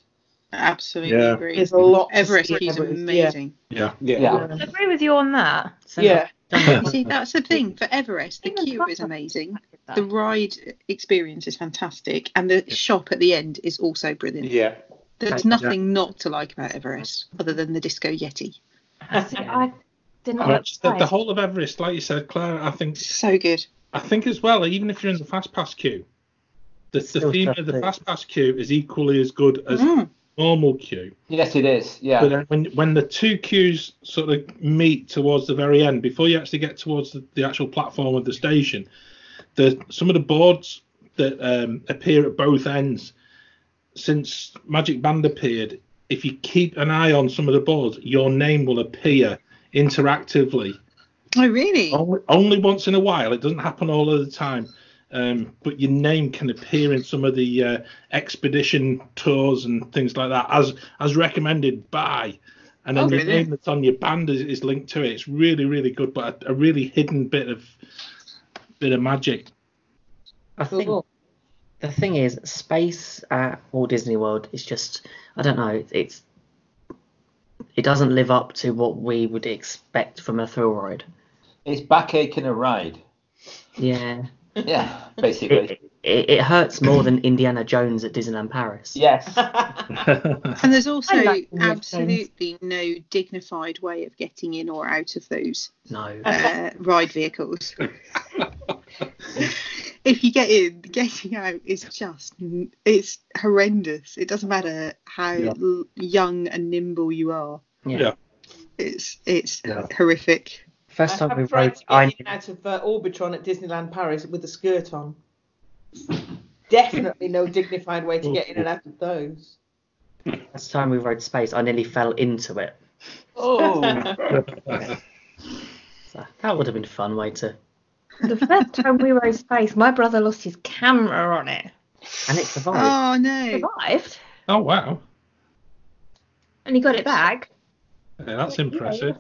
Absolutely Yeah. agree. There's a lot. Everest he's is at Everest, yeah. amazing. Yeah. Yeah. I agree with you on that. So- Yeah. You see, that's the thing for Everest. The queue is amazing. The ride experience is fantastic, and the shop at the end is also brilliant. Yeah. There's Yeah. nothing not to like about Everest other than the Disco Yeti. See, I didn't But like the, the whole of Everest, like you said, Claire, I think So good. I think as well, even if you're in the fast pass queue, the, the theme of the fast pass queue is equally as good as Mm. Normal queue. Yes, it is. Yeah. But then when when the two queues sort of meet towards the very end, before you actually get towards the, the actual platform of the station, the some of the boards that um, appear at both ends, since Magic Band appeared, if you keep an eye on some of the boards, your name will appear interactively. Oh, really? Only, only once in a while. It doesn't happen all of the time. Um, but your name can appear in some of the uh, expedition tours and things like that, as as recommended by. And then Oh, your really? name that's on your band is, is linked to it. It's really, really good, but a, a really hidden bit of bit of magic. I think Cool. the thing is, space at Walt Disney World is just, I don't know, it's it doesn't live up to what we would expect from a thrill ride. It's backache in a ride. Yeah, Yeah, basically. it, it, it hurts more than Indiana Jones at Disneyland Paris. Yes. And there's also like Indiana absolutely no dignified way of getting in or out of those No, uh, ride vehicles. if you get in, getting out is just it's horrendous. It doesn't matter how Yeah. l- young and nimble you are. yeah. Yeah. It's it's Yeah. horrific. First I time we have rode, I get in out of uh, Orbitron at Disneyland Paris with a skirt on. Definitely no dignified way to get in and out of those. first time we rode space, I nearly fell into it. Oh. So that would have been a fun way to, The first time we rode space, my brother lost his camera on it. and it survived. Oh no! Survived, oh wow, and he got it back. yeah, that's impressive.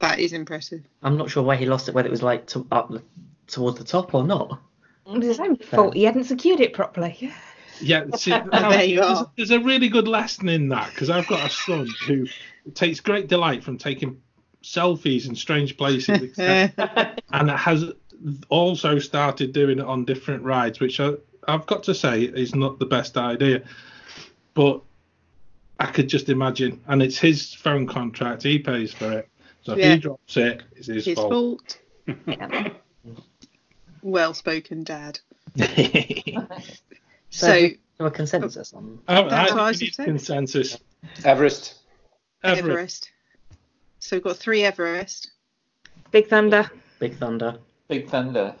That is impressive. I'm not sure where he lost it, whether it was like to, up the, towards the top or not. It was his own fault. He hadn't secured it properly. Yeah, see, There you there's, are. there's a really good lesson in that because I've got a son who takes great delight from taking selfies in strange places, except- and has also started doing it on different rides, which I, I've got to say is not the best idea. But I could just imagine, and it's his phone contract; he pays for it. So if Yeah. he drops it, it's his, His fault. fault. Yeah. Well spoken, Dad. So, So so a consensus on. Oh, That's I what I was need consensus. Everest. Everest. Everest. So we've got three Everest, Big Thunder. Big Thunder. Big Thunder.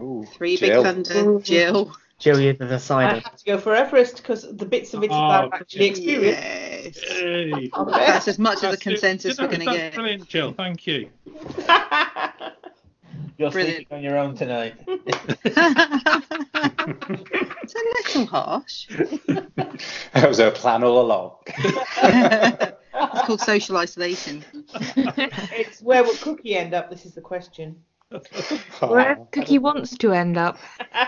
Ooh, three Jill. Big Thunder, Jill. Jill, you're the I decider. had to go for Everest because the bits of it that Oh, I've actually experienced. Yes. Hey. Oh, that's as much of a consensus we're going to that's get. Brilliant, Jill. Thank you. You're Brilliant. sleeping on your own tonight. it's a little harsh. That was our plan all along. it's called social isolation. it's where will Cookie end up? This is the question. Where Cookie wants to end up.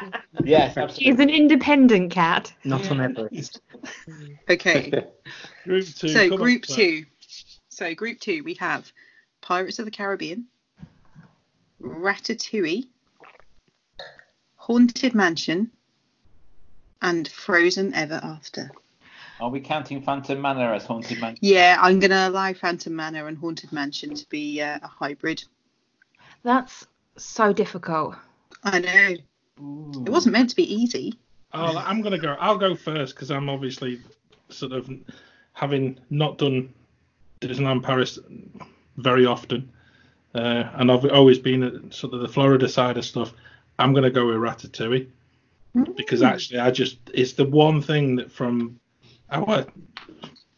Yes, She's absolutely. an independent cat. Not on Everest. Okay. Group two. so come on, group Claire. two. So group two, we have Pirates of the Caribbean, Ratatouille, Haunted Mansion, and Frozen Ever After. Are we counting Phantom Manor as Haunted Mansion? Yeah, I'm going to allow Phantom Manor and Haunted Mansion to be uh, a hybrid. That's so difficult. I know. It wasn't meant to be easy. I'll, I'm gonna go. I'll go first because I'm obviously sort of having not done Disneyland Paris very often. uh, and I've always been at sort of the Florida side of stuff. I'm going to go with Ratatouille because actually, I just it's the one thing that from our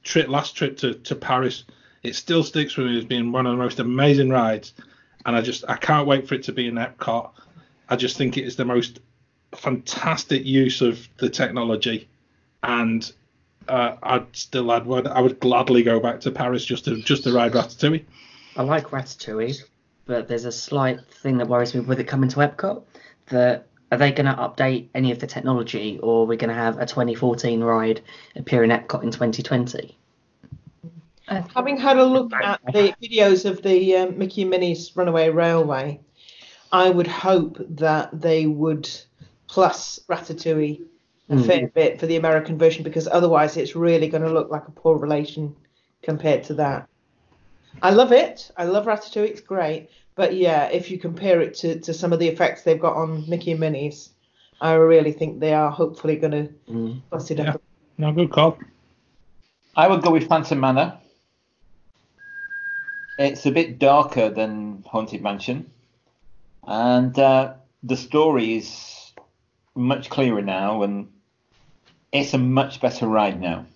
trip last trip to, to Paris, it still sticks with me as being one of the most amazing rides, and I just I can't wait for it to be in Epcot. I just think it is the most fantastic use of the technology, and uh, I'd still I'd I would gladly go back to Paris just to just to ride Ratatouille. I like Ratatouille, but there's a slight thing that worries me with it coming to Epcot. That are they going to update any of the technology, or we're we going to have a 2014 ride appear in Epcot in 2020? Having had a look at the videos of the um, Mickey and Minnie's Runaway Railway, I would hope that they would plus Ratatouille a Mm. fair bit for the American version because otherwise it's really going to look like a poor relation compared to that. I love it. I love Ratatouille. It's great. But yeah, if you compare it to, to some of the effects they've got on Mickey and Minnie's, I really think they are hopefully going to Mm. bust it Yeah. up. No good call. I would go with Phantom Manor. It's a bit darker than Haunted Mansion, and uh, the story is much clearer now, and it's a much better ride now.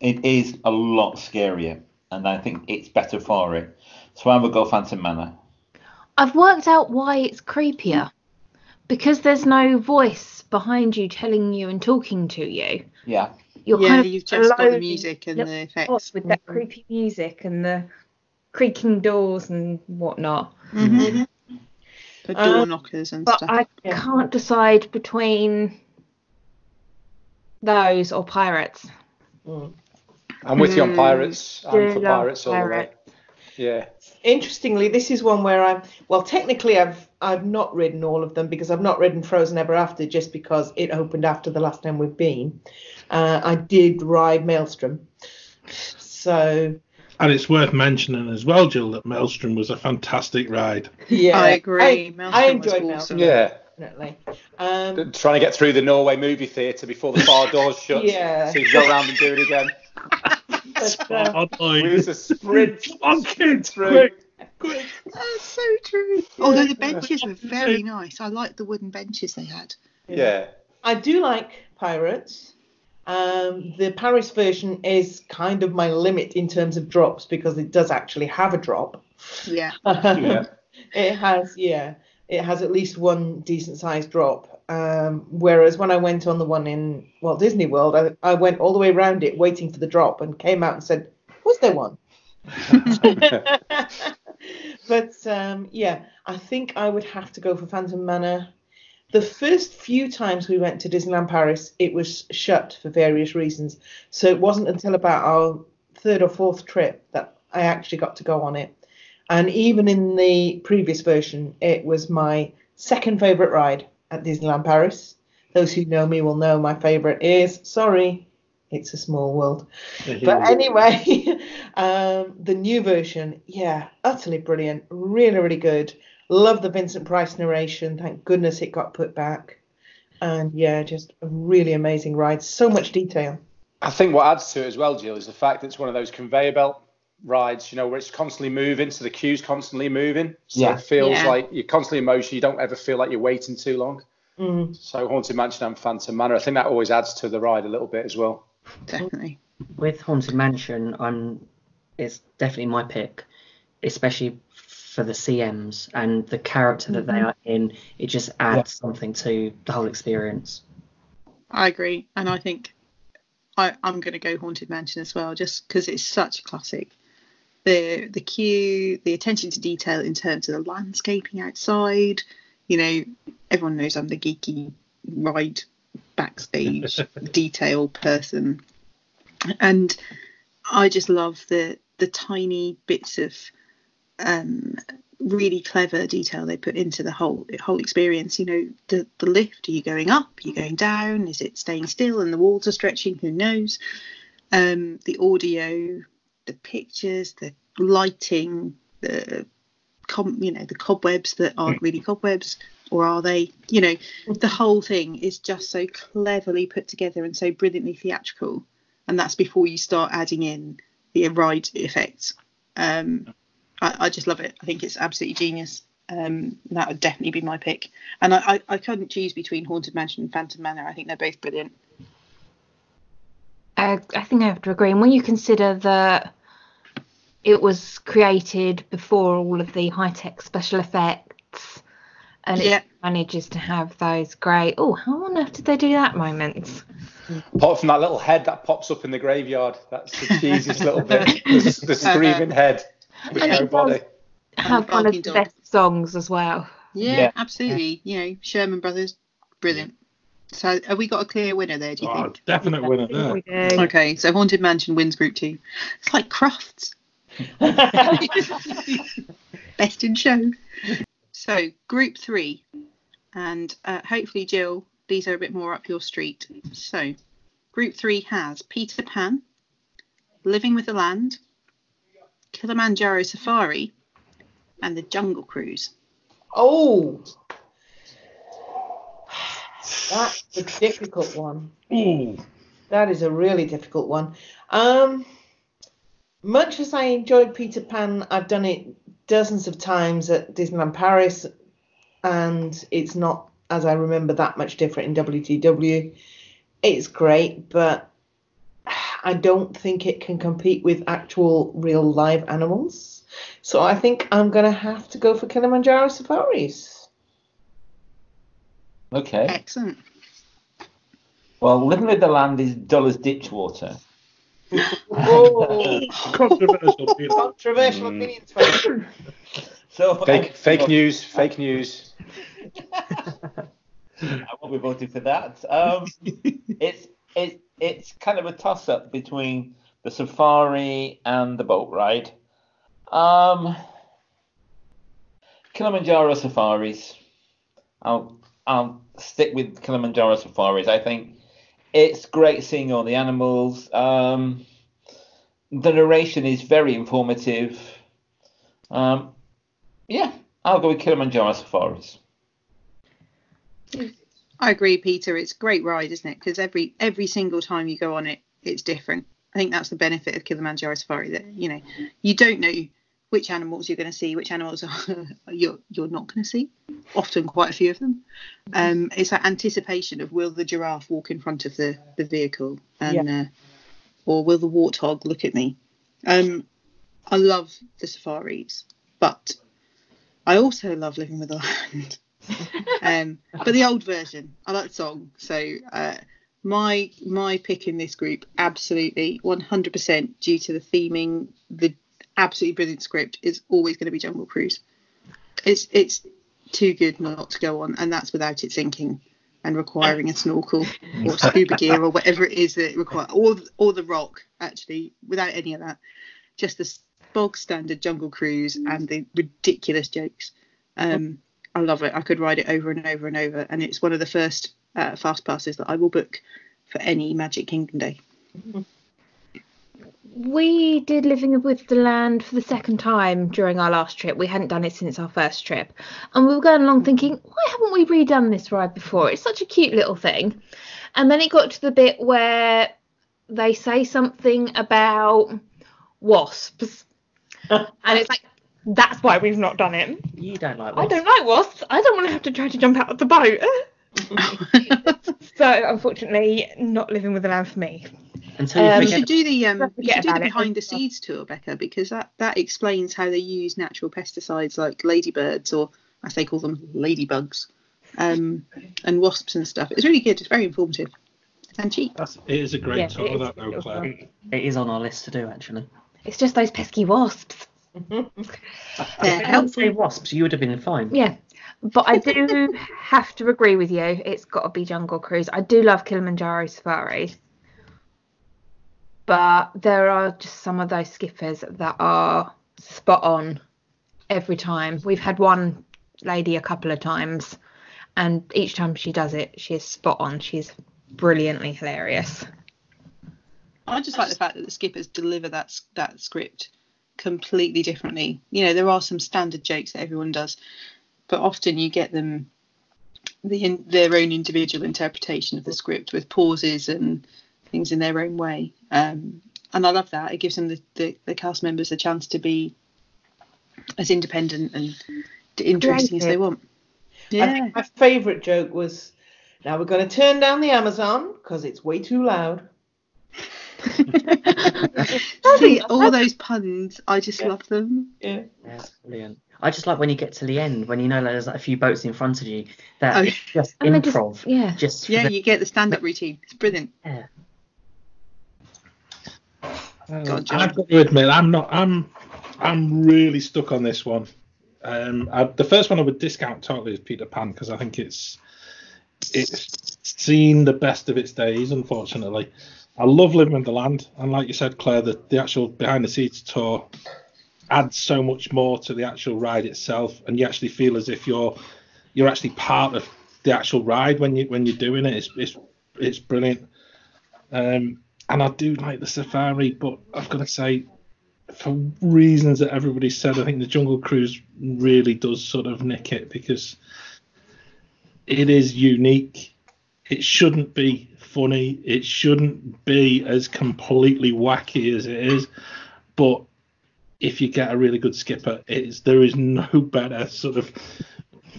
It is a lot scarier, and I think it's better for it. So I would go Phantom Manor. I've worked out why it's creepier. Because there's no voice behind you telling you and talking to you. Yeah, You're yeah, kind of you've just got the music and the effects. with that creepy music and the creaking doors and whatnot. Mhm. The door Um, knockers and But stuff. I Yeah. can't decide between those or pirates. Mm. I'm with you on Hmm. Pirates. I'm Do for Pirates all the way. Yeah. Interestingly, this is one where I'm well. Technically, I've I've not ridden all of them because I've not ridden Frozen Ever After just because it opened after the last time we've been. Uh, I did ride Maelstrom, so And it's worth mentioning as well, Jill, that Maelstrom was a fantastic ride. yeah, I agree. I, Maelstrom I was enjoyed awesome. Maelstrom Yeah. definitely. Um, Trying to get through the Norway movie theatre before the far doors shut. Yeah. So you can go around and do it again. but, uh, We used to sprint on kids, through. quick. That's so true. Although the benches were very nice. I liked the wooden benches they had. Yeah. I do like Pirates. Um, the Paris version is kind of my limit in terms of drops because it does actually have a drop. Yeah. Yeah. It has, yeah, it has at least one decent sized drop. Um, whereas when I went on the one in Walt Disney World, I, I went all the way around it waiting for the drop and came out and said, "Was there one?" but um, yeah, I think I would have to go for Phantom Manor. The first few times we went to Disneyland Paris, it was shut for various reasons. So it wasn't until about our third or fourth trip that I actually got to go on it. And even in the previous version, it was my second favourite ride at Disneyland Paris. Those who know me will know my favourite is, sorry, it's a small world. But anyway, um, the new version, yeah, utterly brilliant, really, really good. Love the Vincent Price narration. Thank goodness it got put back. And yeah, just a really amazing ride. So much detail. I think what adds to it as well, Jill, is the fact that it's one of those conveyor belt rides, you know, where it's constantly moving, so the queue's constantly moving. So Yeah. it feels Yeah. like you're constantly in motion. You don't ever feel like you're waiting too long. Mm. So Haunted Mansion and Phantom Manor, I think that always adds to the ride a little bit as well. Definitely. With Haunted Mansion, I'm it's definitely my pick, especially for the CMs and the character that they mm-hmm. are in. It just adds something to the whole experience. I agree. And I think I, I'm going to go Haunted Mansion as well, just because it's such a classic. The the queue, the attention to detail in terms of the landscaping outside. You know, everyone knows I'm the geeky ride backstage detail person, and I just love the the tiny bits of um, really clever detail they put into the whole whole experience. You know, the the lift. Are you going up? Are you going down? Is it staying still and the walls are stretching? Who knows? Um, the audio, the pictures, the lighting, the com- you know the cobwebs that aren't really cobwebs or are they? You know, the whole thing is just so cleverly put together and so brilliantly theatrical. And that's before you start adding in the ride effects. Um, I, I just love it. I think it's absolutely genius. Um, that would definitely be my pick. And I, I, I couldn't choose between Haunted Mansion and Phantom Manor. I think they're both brilliant. I, I think I have to agree. And when you consider that it was created before all of the high tech special effects, and Yeah. it manages to have those great. Oh, how on earth did they do that moments? Apart from that little head that pops up in the graveyard, that's the cheesiest little bit. The, the screaming head with And no it body. does have one of the dog. best songs as well. Yeah, Yeah. absolutely. You know, Sherman Brothers, brilliant. So have we got a clear winner there, do you Oh, think? definite winner there. Okay, so Haunted Mansion wins Group Two. It's like Crufts. Best in show. So Group Three, and uh, hopefully Jill, these are a bit more up your street. So Group Three has Peter Pan, Living with the Land, Kilimanjaro Safari, and the Jungle Cruise. Oh, that's a difficult one. Ooh. That is a really difficult one. Um, much as I enjoyed Peter Pan, I've done it dozens of times at Disneyland Paris, and it's not, as I remember, that much different in WDW. It's great, but I don't think it can compete with actual real live animals. So I think I'm going to have to go for Kilimanjaro Safaris. Okay. Excellent. Well, living with the land is dull as ditch water. Oh, Controversial. Peter. controversial Mm. opinions. So Fake, I- fake news, fake news. I won't be voting for that. Um, it's it, it's kind of a toss up between the safari and the boat ride. Um, Kilimanjaro safaris. I'll I'll stick with Kilimanjaro safaris. I think it's great seeing all the animals. Um, the narration is very informative. Um, yeah, I'll go with Kilimanjaro safaris. I agree, Peter. It's a great ride, isn't it? Because every every single time you go on it, it's different. I think that's the benefit of Kilimanjaro Safari. That you know, you don't know which animals you're going to see, which animals are you're you're not going to see. Often, quite a few of them. Um, it's that anticipation of will the giraffe walk in front of the the vehicle, and uh, or will the warthog look at me? Um, I love the safaris, but I also love living with the land. um, but the old version, I like the song. So uh, my my pick in this group, absolutely 100% due to the theming, the absolutely brilliant script, is always going to be Jungle Cruise. It's it's too good not to go on, and that's without it sinking and requiring a snorkel or scuba gear or whatever it is that it requires, or or the rock actually, without any of that, just the bog standard Jungle Cruise and the ridiculous jokes. Um, I love it. I could ride it over and over and over, and it's one of the first uh, fast passes that I will book for any Magic Kingdom day. We did Living with the Land for the second time during our last trip. We hadn't done it since our first trip. And we were going along thinking, why haven't we redone this ride before? It's such a cute little thing. And then it got to the bit where they say something about wasps. and it's like, that's why we've not done it. You don't like wasps. I don't like wasps. I don't want to have to try to jump out of the boat. so, unfortunately, not living with the land for me. Until you Um, you should do the um, Don't you should do the about it. behind the scenes tour, Becca, because that that explains how they use natural pesticides like ladybirds or as they call them ladybugs, um, and wasps and stuff. It's really good. It's very informative and cheap. That's, it is a great Yeah, tour, it is that though, Claire. one. it is on our list to do actually. It's just those pesky wasps. They're If they hadn't um, say wasps, you would have been fine. Yeah. But I do have to agree with you. It's got to be Jungle Cruise. I do love Kilimanjaro Safari. But there are just some of those skippers that are spot on every time. We've had one lady a couple of times, and each time she does it, she is spot on. She's brilliantly hilarious. I just like the fact that the skippers deliver that that script completely differently. You know, there are some standard jokes that everyone does, but often you get them the in, their own individual interpretation of the script with pauses and things in their own way. Um, and I love that. It gives them the, the, the cast members a chance to be as independent and interesting as they want. I Yeah. think my favourite joke was, now we're going to turn down the Amazon because it's way too loud. See, all those puns, I just love them. Yeah. Yeah, brilliant. I just like when you get to the end, when you know there's like a few boats in front of you, that Oh, it's just And they just- improv. yeah. Just Yeah, the- you get the stand-up routine. It's brilliant. yeah. Go on, I've got to admit, I'm not. I'm. I'm really stuck on this one. Um, I, the first one I would discount totally is Peter Pan because I think it's it's seen the best of its days. Unfortunately, I love Living in the Land, and like you said, Claire, the, the actual behind the scenes tour adds so much more to the actual ride itself, and you actually feel as if you're you're actually part of the actual ride when you when you're doing it. It's it's it's brilliant. Um, and I do like the safari, but I've got to say, for reasons that everybody said, I think the Jungle Cruise really does sort of nick it because it is unique. It shouldn't be funny. It shouldn't be as completely wacky as it is. But if you get a really good skipper, it's there is no better sort of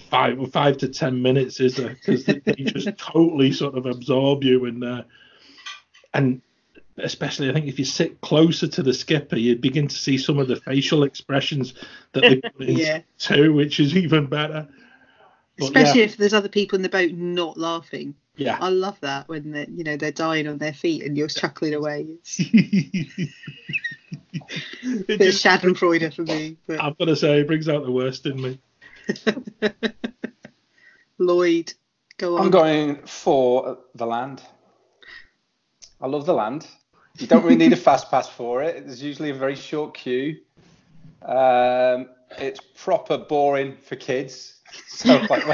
five five to ten minutes, is there? Because they, just totally sort of absorb you and uh, and especially I think if you sit closer to the skipper, you begin to see some of the facial expressions that they put in Yeah. too, which is even better. But Especially yeah, if there's other people in the boat not laughing. Yeah. I love that when they you know they're dying on their feet and you're chuckling away. It's It a bit of Schadenfreude for me. But I've got to say, it brings out the worst in me. Lloyd, go on. I'm going for the land. I love the land. You don't really need a fast pass for it. There's usually a very short queue. Um, it's proper boring for kids. So like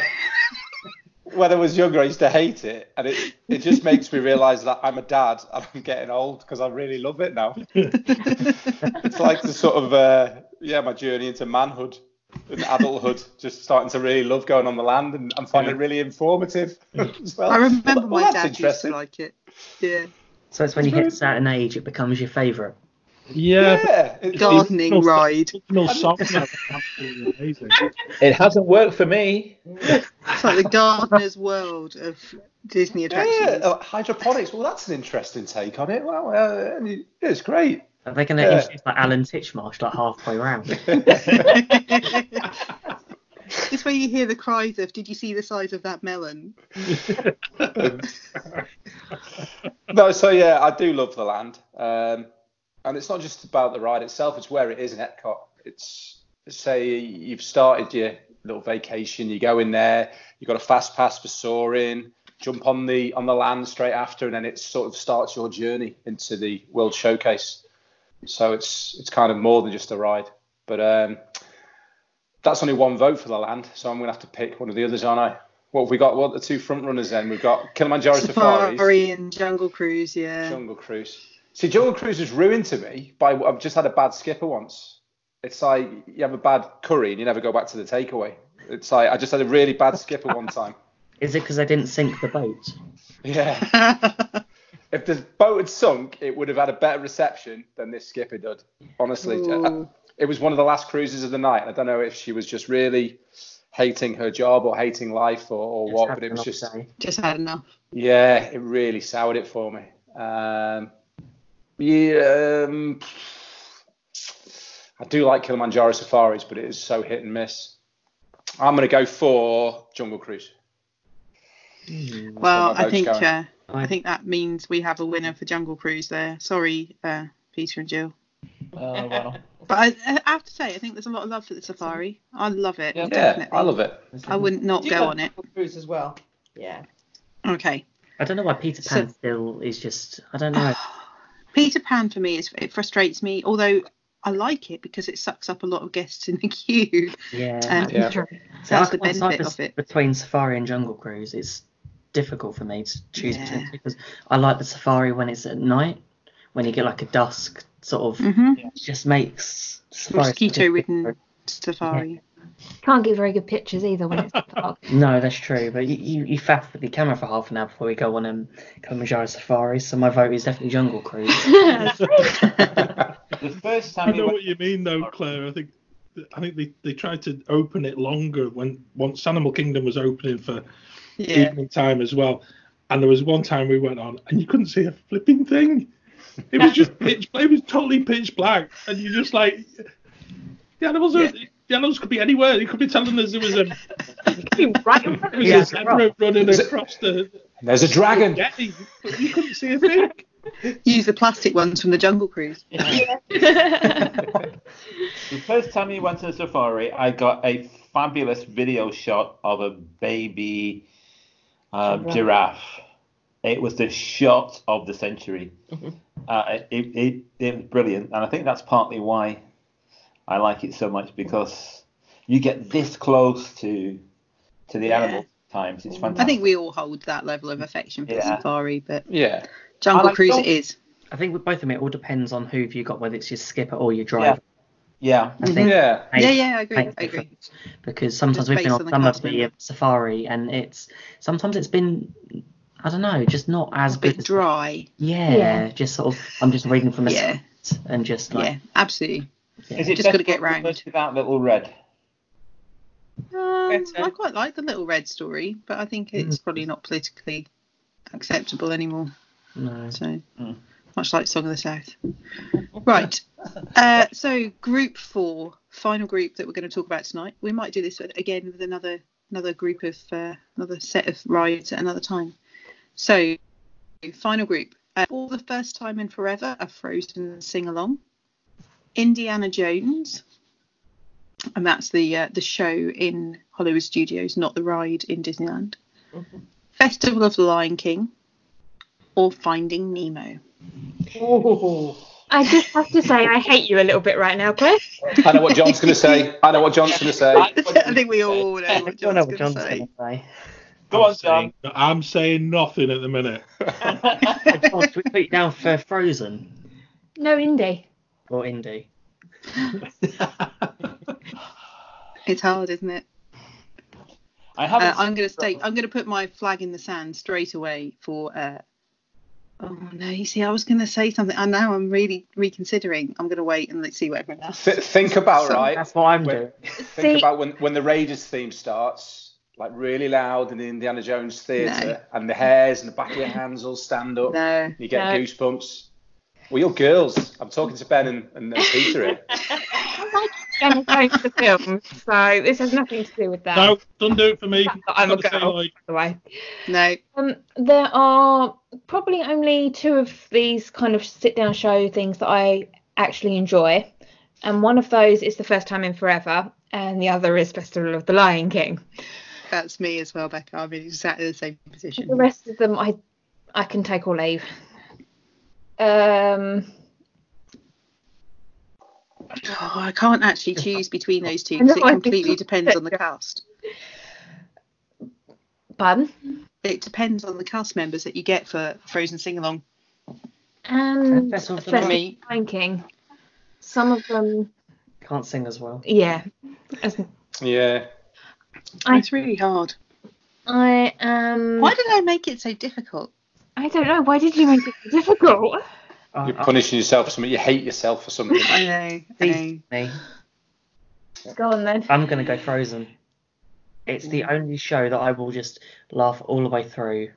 when, when I was younger, I used to hate it, and it it just makes me realise that I'm a dad and I'm getting old because I really love it now. it's like the sort of uh, yeah, my journey into manhood and adulthood, just starting to really love going on the land and, and finding it really informative as well. I remember Well, my that's dad used to like it. Yeah. So it's when you hit a certain age, it becomes your favourite. Yeah, Yeah, it- Gardening original- ride. original song amazing. It hasn't worked for me. It's like the gardener's world of Disney attractions. Yeah, uh, hydroponics. Well, that's an interesting take on it. Well, uh, it's great. Are they going to Yeah. introduce like Alan Titchmarsh like halfway round? it's where you hear the cries of, "Did you see the size of that melon?" no, so yeah, I do love the land, um, and it's not just about the ride itself; it's where it is in Epcot. It's say you've started your little vacation, you go in there, you've got a fast pass for soaring, jump on the on the land straight after, and then it sort of starts your journey into the World Showcase. So it's it's kind of more than just a ride, but um, that's only one vote for the land, so I'm gonna have to pick one of the others, aren't I? What have we got? What are the two front runners then? We've got Kilimanjaro Safaris. Safari and Jungle Cruise, yeah. Jungle Cruise. See, Jungle Cruise is ruined to me by I've just had a bad skipper once. It's like you have a bad curry and you never go back to the takeaway. It's like I just had a really bad skipper one time. Is it because they didn't sink the boat? Yeah. if the boat had sunk, it would have had a better reception than this skipper did. Honestly, Ooh. it was one of the last cruises of the night. I don't know if she was just really hating her job or hating life or, or what, but it was just Just had enough. yeah, it really soured it for me. Um, yeah, um, I do like Kilimanjaro safaris, but it is so hit and miss. I'm going to go for Jungle Cruise. Well, I think uh, I think that means we have a winner for Jungle Cruise there. Sorry, uh, Peter and Jill. Oh, well. But I, I have to say, I think there's a lot of love for the safari. I love it. Yeah, definitely. I love it. I wouldn't not go on it. Cruise as well. Yeah. Okay. I don't know why Peter Pan So- still is just. I don't know. Peter Pan for me is it frustrates me, although I like it because it sucks up a lot of guests in the queue. Yeah. Um, Yeah. See, I That's the benefit bes- of it. Between Safari and Jungle Cruise, it's difficult for me to choose Yeah. between because I like the Safari when it's at night, when you get like a dusk sort of. hmm It just makes Safari. Mosquito ridden safari. Can't get very good pictures either when it's dark. No, that's true. But you, you, you faff with the camera for half an hour before we go on um, Kilimanjaro Safari. So my vote is definitely Jungle Cruise. The first time you know went, what you mean, though, Claire. I think I think they, they tried to open it longer when once Animal Kingdom was opening for Yeah. evening time as well. And there was one time we went on and you couldn't see a flipping thing. It was just pitch. It was totally pitch black, and you're just like the animals. Are, The animals could be anywhere. They could be telling us there was a, right in front of was you. a zebra running across the. There's a dragon. Getty, but you couldn't see a thing. Use the plastic ones from the Jungle Cruise. The first time we went to the safari, I got a fabulous video shot of a baby um, Giraffe. giraffe. It was the shot of the century. Uh, it, it, it was brilliant, and I think that's partly why I like it so much because you get this close to to the Yeah. animals at times. It's fantastic. I think we all hold that level of affection for Yeah. Safari, but Yeah. Jungle like Cruise Dol- it is. I think with both of them, it all depends on who you got, whether it's your skipper or your driver. yeah. I think Yeah. makes- Yeah, yeah, I agree. makes I agree. difference. Because sometimes we've been on on some of the safari, and it's sometimes it's been I don't know, just not as A good. bit as- dry. Yeah, Yeah. just sort of. I'm just reading from a Yeah. script and just like Yeah, absolutely. Yeah. Is it Just best gotta get round. look Without little red. Um, I quite like the Little Red story, but I think it's probably not politically acceptable anymore. no. So Mm. much like Song of the South. Right. Uh, so group four, final group that we're going to talk about tonight. We might do this again with another another group of uh, another set of rides at another time. So final group. Uh, for the first time in forever, a Frozen sing along. Indiana Jones. And that's the uh, the show in Hollywood Studios, not the ride in Disneyland. Festival of the Lion King, or Finding Nemo. Oh, I just have to say, I hate you a little bit right now, Cliff. I know what John's going to say. I know what John's going to say. I think we all know what John's going to say. say. Go on, I'm saying, John. I'm saying nothing at the minute. John, should we put you down for Frozen No, Indy. Or Indy? It's hard, isn't it? I Uh, haven't. I'm going to stay. I'm going to put my flag in the sand straight away for. Uh, oh no! You see, I was going to say something, and now I'm really reconsidering. I'm going to wait and let's see what everyone else. Th- think about So- right. That's what I'm When- doing. Think See- about when when the Raiders theme starts, like really loud in the Indiana Jones theatre, No. and the hairs and the back of your hands all stand up. No. You get No. goosebumps. Well, you're girls. I'm talking to Ben and, and, and Peter here. Jenny Jones the film, so this has nothing to do with that. no, don't do it for me. I'm a Gotta say, girl, like, by the way. No. Um, there are probably only two of these kind of sit-down show things that I actually enjoy, and one of those is the first time in forever, and the other is Festival of the Lion King. That's me as well, Becca. I'm in exactly the same position. The rest of them, I I can take or leave. Um, Oh, I can't actually choose between those two because it completely depends on the cast. pardon. It depends on the cast members that you get for Frozen Sing Along. And Festival of the Festival Lion- Lion King. Some of them, Can't sing as well. yeah. Yeah. I- It's really hard. I am. Why did I make it so difficult? I don't know. Why did you make it so difficult? I- You're uh, punishing yourself for something. You hate yourself for something. I know. I know. Please, me. Go on then. I'm gonna go Frozen. It's the mm. only show that I will just laugh all the way through,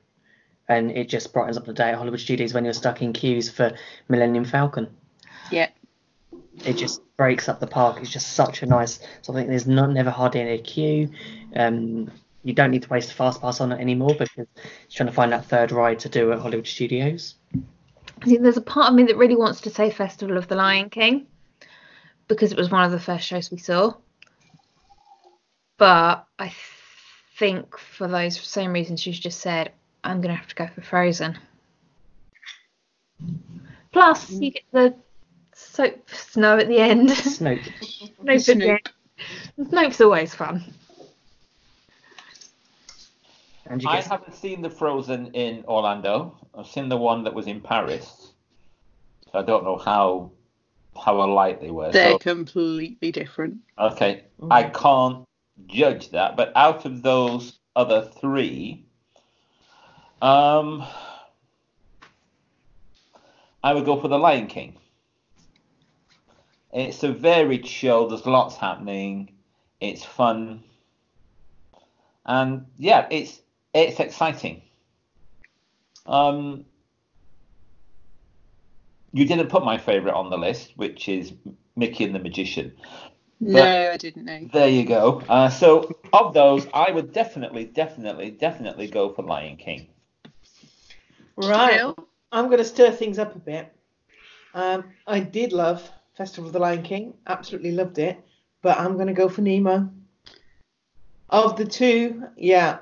and it just brightens up the day at Hollywood Studios when you're stuck in queues for Millennium Falcon. Yeah. It just breaks up the park. It's just such a nice something. There's not never hardly any queue. Um, you don't need to waste a fast pass on it anymore because it's trying to find that third ride to do at Hollywood Studios. See, there's a part of me that really wants to say Festival of the Lion King because it was one of the first shows we saw. But I think for those same reasons you've just said, I'm going to have to go for Frozen. Plus, you get the soap snow at the end. Snoke. Snoop at the. Snoop's always fun. And you I get haven't seen the Frozen in Orlando. I've seen the one that was in Paris. So I don't know how how alike they were. They're So, completely different. okay, I can't judge that. But out of those other three, um, I would go for the Lion King. It's a varied show. There's lots happening. It's fun, and yeah, it's it's exciting. Um, you didn't put my favourite on the list, which is Mickey and the Magician. No, I didn't know. There you go. Uh, so of those, I would definitely, definitely, definitely go for Lion King. Right. Jill? I'm going to stir things up a bit. Um, I did love Festival of the Lion King. Absolutely loved it. But I'm going to go for Nemo. Of the two, yeah,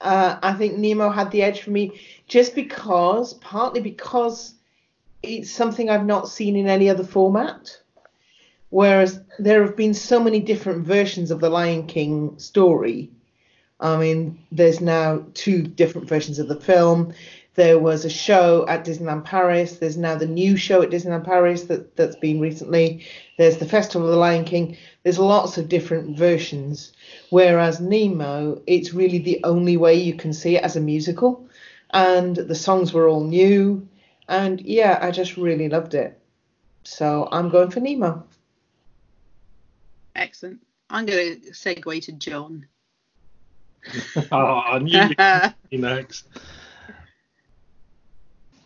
uh, I think Nemo had the edge for me just because, partly because it's something I've not seen in any other format. Whereas there have been so many different versions of the Lion King story. I mean, there's now two different versions of the film. There was a show at Disneyland Paris. There's now the new show at Disneyland Paris that, that's been recently. There's the Festival of the Lion King. There's lots of different versions. Whereas Nemo, it's really the only way you can see it as a musical. And the songs were all new. And yeah, I just really loved it. So I'm going for Nemo. Excellent. I'm going to segue to John. oh, I knew you'd be next.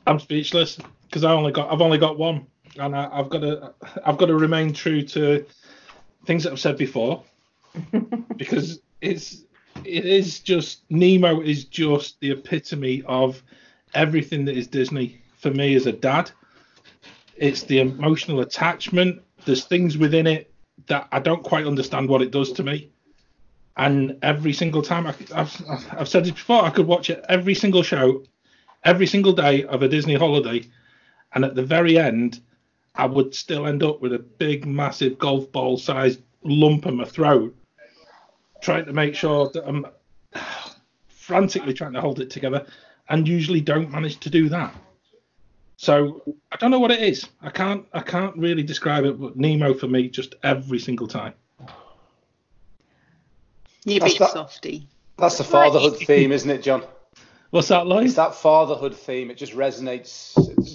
I'm speechless because I only got I've only got one, and I, I've got to I've got to remain true to things that I've said before because it's it is just Nemo is just the epitome of everything that is Disney for me as a dad. It's the emotional attachment. There's things within it that I don't quite understand what it does to me. And every single time, I, I've, I've said it before, I could watch it every single show, every single day of a Disney holiday. And at the very end, I would still end up with a big, massive golf ball sized lump in my throat, trying to make sure that I'm frantically trying to hold it together and usually don't manage to do that. So I don't know what it is. I can't I can't really describe it, but Nemo for me just every single time. You That's bit that- softy. That's the fatherhood theme, isn't it, John? What's that, like? It's that fatherhood theme. It just resonates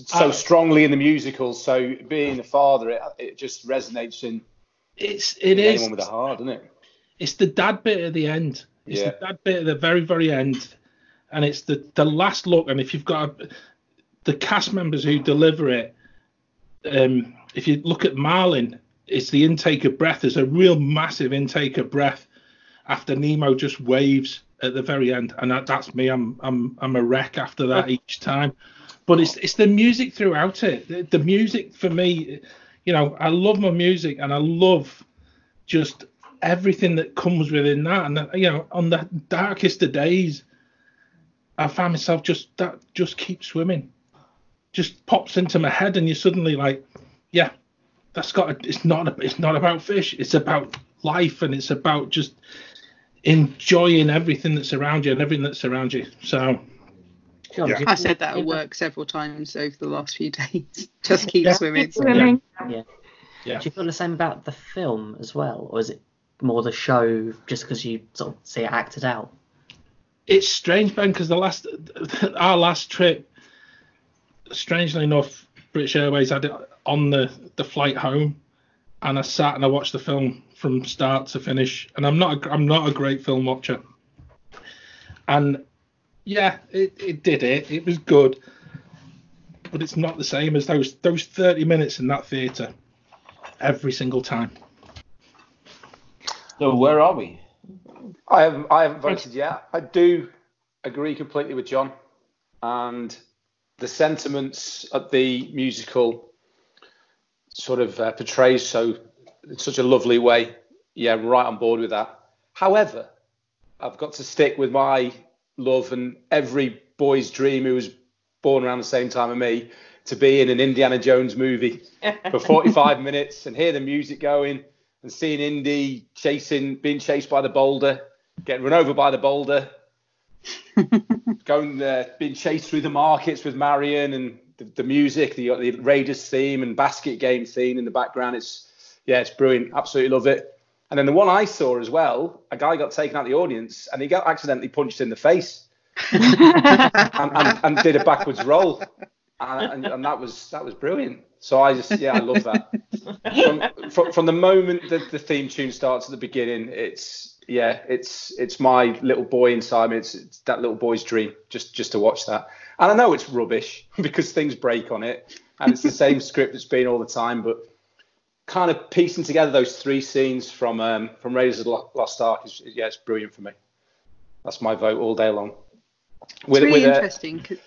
so Uh, strongly in the musical. So being a father, it, it just resonates in It's it in is. anyone with a heart, doesn't it? It's the dad bit at the end. It's Yeah. the dad bit at the very very end, and it's the the last look. And if you've got a, the cast members who deliver it, um, if you look at Marlin, it's the intake of breath. There's a real massive intake of breath after Nemo just waves at the very end, and that, that's me. I'm I'm I'm a wreck after that oh. each time. But it's it's the music throughout it. The, the music for me, you know, I love my music and I love just everything that comes within that. And you know, on the darkest of days, I find myself just that just keeps swimming, just pops into my head, and you're suddenly like, yeah, that's got. A, it's not. It's not about fish. It's about life, and it's about just enjoying everything that's around you and everything that's around you. So Yeah. I said that at work several times over the last few days. Just keep Yeah. swimming. Swimming. yeah. Do you feel the same about the film as well, or is it more the show just because you sort of see it acted out? it's strange, Ben, because the last our last trip, strangely enough, British Airways had it on the the flight home, and I sat and I watched the film from start to finish. And I'm not a, I'm not a great film watcher, and yeah, it, it did it. It was good, but it's not the same as those those 30 minutes in that theatre every single time. So where are we? I haven't I haven't voted yet. I do agree completely with John, and the sentiments at the musical sort of uh, portrays so in such a lovely way. Yeah, right on board with that. However, I've got to stick with my love and every boy's dream who was born around the same time as me to be in an Indiana Jones movie for 45 minutes and hear the music going and seeing Indy chasing, being chased by the boulder, getting run over by the boulder, going, there, being chased through the markets with Marion and the, the music, the, the Raiders theme and basket game theme in the background. It's yeah, it's brilliant. Absolutely love it. And then the one I saw as well, a guy got taken out of the audience and he got accidentally punched in the face and, and, and did a backwards roll. and, and, that was that was brilliant. So I just yeah, I love that. From, from, from the moment that the theme tune starts at the beginning, it's yeah, it's it's my little boy inside me. It's, it's that little boy's dream just just to watch that. And I know it's rubbish because things break on it, and it's the same script that's been all the time. But kind of piecing together those three scenes from um, from Raiders of the Lo- Lost Ark is yeah, it's brilliant for me. That's my vote all day long. It's really interesting. 'cause-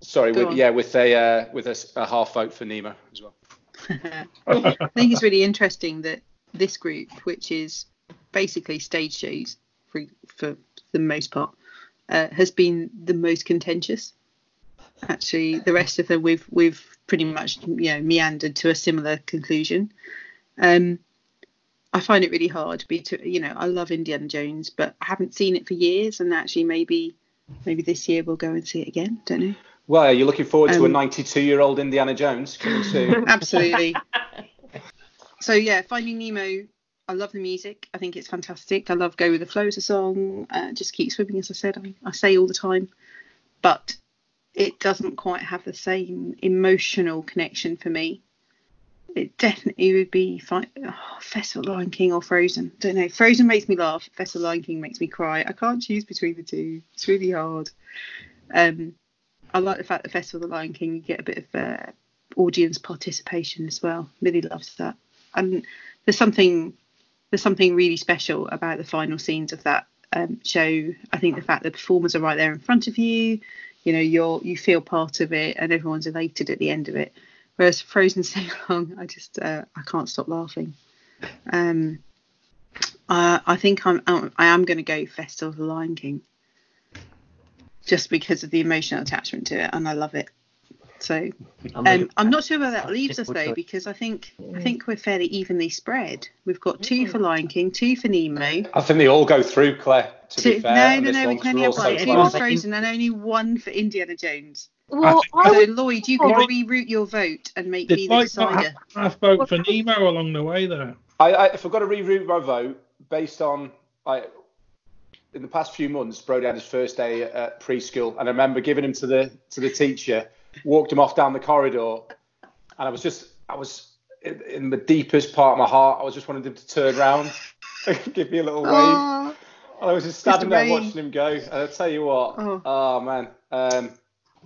sorry, with, yeah, with a uh, with a, a half vote for Nemo as well. I think it's really interesting that this group, which is basically stage shows for for the most part, uh, has been the most contentious. Actually, the rest of them we've we've pretty much you know meandered to a similar conclusion. Um, I find it really hard. to Be to, you know, I love Indiana Jones, but I haven't seen it for years, and actually maybe maybe this year we'll go and see it again. Don't know. Well, are you looking forward to a Um, 92 year old Indiana Jones coming soon? Absolutely. so yeah, Finding Nemo. I love the music. I think it's fantastic. I love Go with the Flow as a song. Uh, just keep swimming, as I said. I, I say all the time, but it doesn't quite have the same emotional connection for me. It definitely would be fi- oh, Festival Lion King or Frozen. Don't know. Frozen makes me laugh. Festival Lion King makes me cry. I can't choose between the two. It's really hard. Um, I like the fact that Festival of the Lion King you get a bit of uh, audience participation as well. Really loves that. And there's something there's something really special about the final scenes of that um, show. I think the fact that the performers are right there in front of you, you know, you're you feel part of it, and everyone's elated at the end of it. Whereas Frozen so long, I just uh, I can't stop laughing. Um, uh, I think I'm I am going to go Festival of the Lion King, just because of the emotional attachment to it, and I love it. So I'm um, I'm not sure where that leaves us though, because I think I think we're fairly evenly spread. We've got two for Lion King, two for Nemo. I think they all go through, Claire. To Two, be fair, no, no, no, we one, can only 'cause have we're one. Two for Frozen and only one for Indiana Jones. Well, So would, Lloyd, you Well, can I- reroute your vote and make me Did the not decider. have half vote for Nemo along the way there? I, I, if I've got to reroute my vote based on like in the past few months, Brody had his first day at preschool, and I remember giving him to the to the teacher, walked him off down the corridor, and I was just I was in, in the deepest part of my heart, I was just wanting him to turn around, and give me a little wave. Oh, And I was just standing there watching him go. And I'll tell you what, Oh. oh, man, um,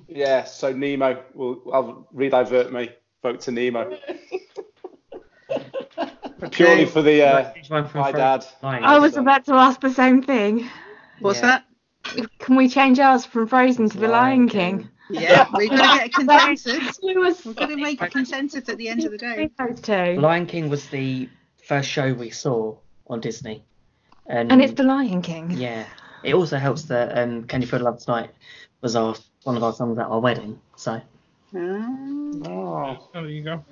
yeah. So Nemo, will I'll redivert me. Vote to Nemo purely for the uh, Change mine from my dad. to I was about to ask the same thing. what's Yeah. that? Can we change ours from Frozen to The Lion King? Yeah, we've got to get a consensus. We've going to make a consensus at the end of the day. those two. Lion King was the first show we saw on Disney, and, And it's The Lion King. yeah, it also helps that um, "Can You Feel the Love Tonight" was our one of our songs at our wedding, so Ah. Oh. There you go.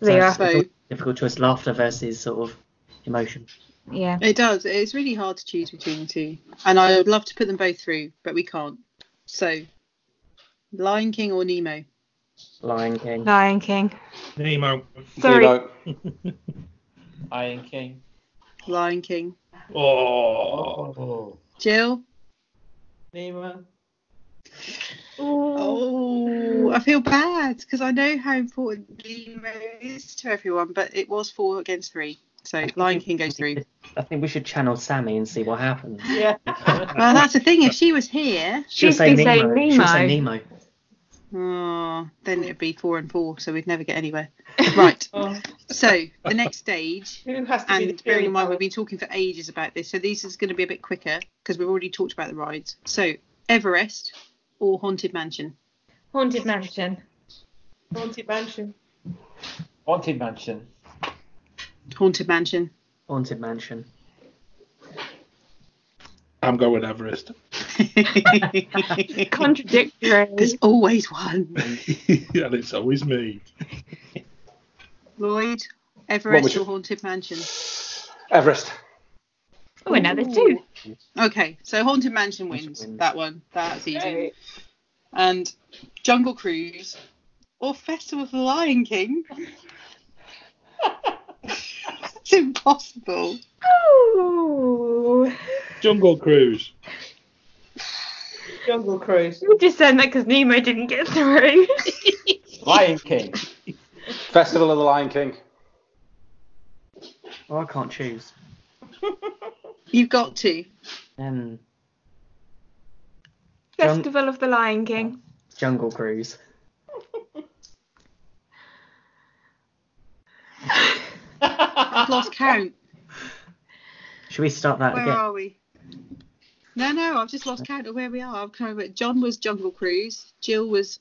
There you are. So- difficult choice: laughter versus sort of emotion. Yeah. It does. It's really hard to choose between the two. And I would love to put them both through, but we can't. So, Lion King or Nemo? Lion King. Lion King. Nemo. Sorry. Nemo. Lion King. Lion King. Oh. oh. Jill? Nemo. Oh, I feel bad because I know how important Nemo is to everyone, but it was four against three. So Lion King goes through. I think we should channel Sammy and see what happens. Yeah. Well, that's the thing. If she was here, She'll She'd say be saying Nemo. She'll say Nemo. Nemo. oh, then it'd be four and four, so we'd never get anywhere. Right. Oh. So the next stage, Who has to be the and bearing in mind we've been talking for ages about this, so this is going to be a bit quicker because we've already talked about the rides. So Everest or Haunted Mansion? Haunted Mansion. Haunted Mansion. Haunted Mansion. Haunted Mansion. Haunted Mansion. I'm going Everest. Contradictory. There's always one. and it's always me. Lloyd, Everest or Haunted Mansion? Everest. Oh, and now there's two. Okay, so Haunted Mansion wins wins. that one. That's easy. Hey. And Jungle Cruise or Festival of the Lion King? it's impossible. Ooh. Jungle Cruise. Jungle Cruise. You're just saying that because Nemo didn't get through. Lion King. Festival of the Lion King. Oh, I can't choose. You've got to. Um, Jung- Festival of the Lion King. Jungle Cruise. I've lost count. Should we start that Where again? are we? No, no, I've just lost count of where we are. I'm kind of, John was Jungle Cruise. Jill was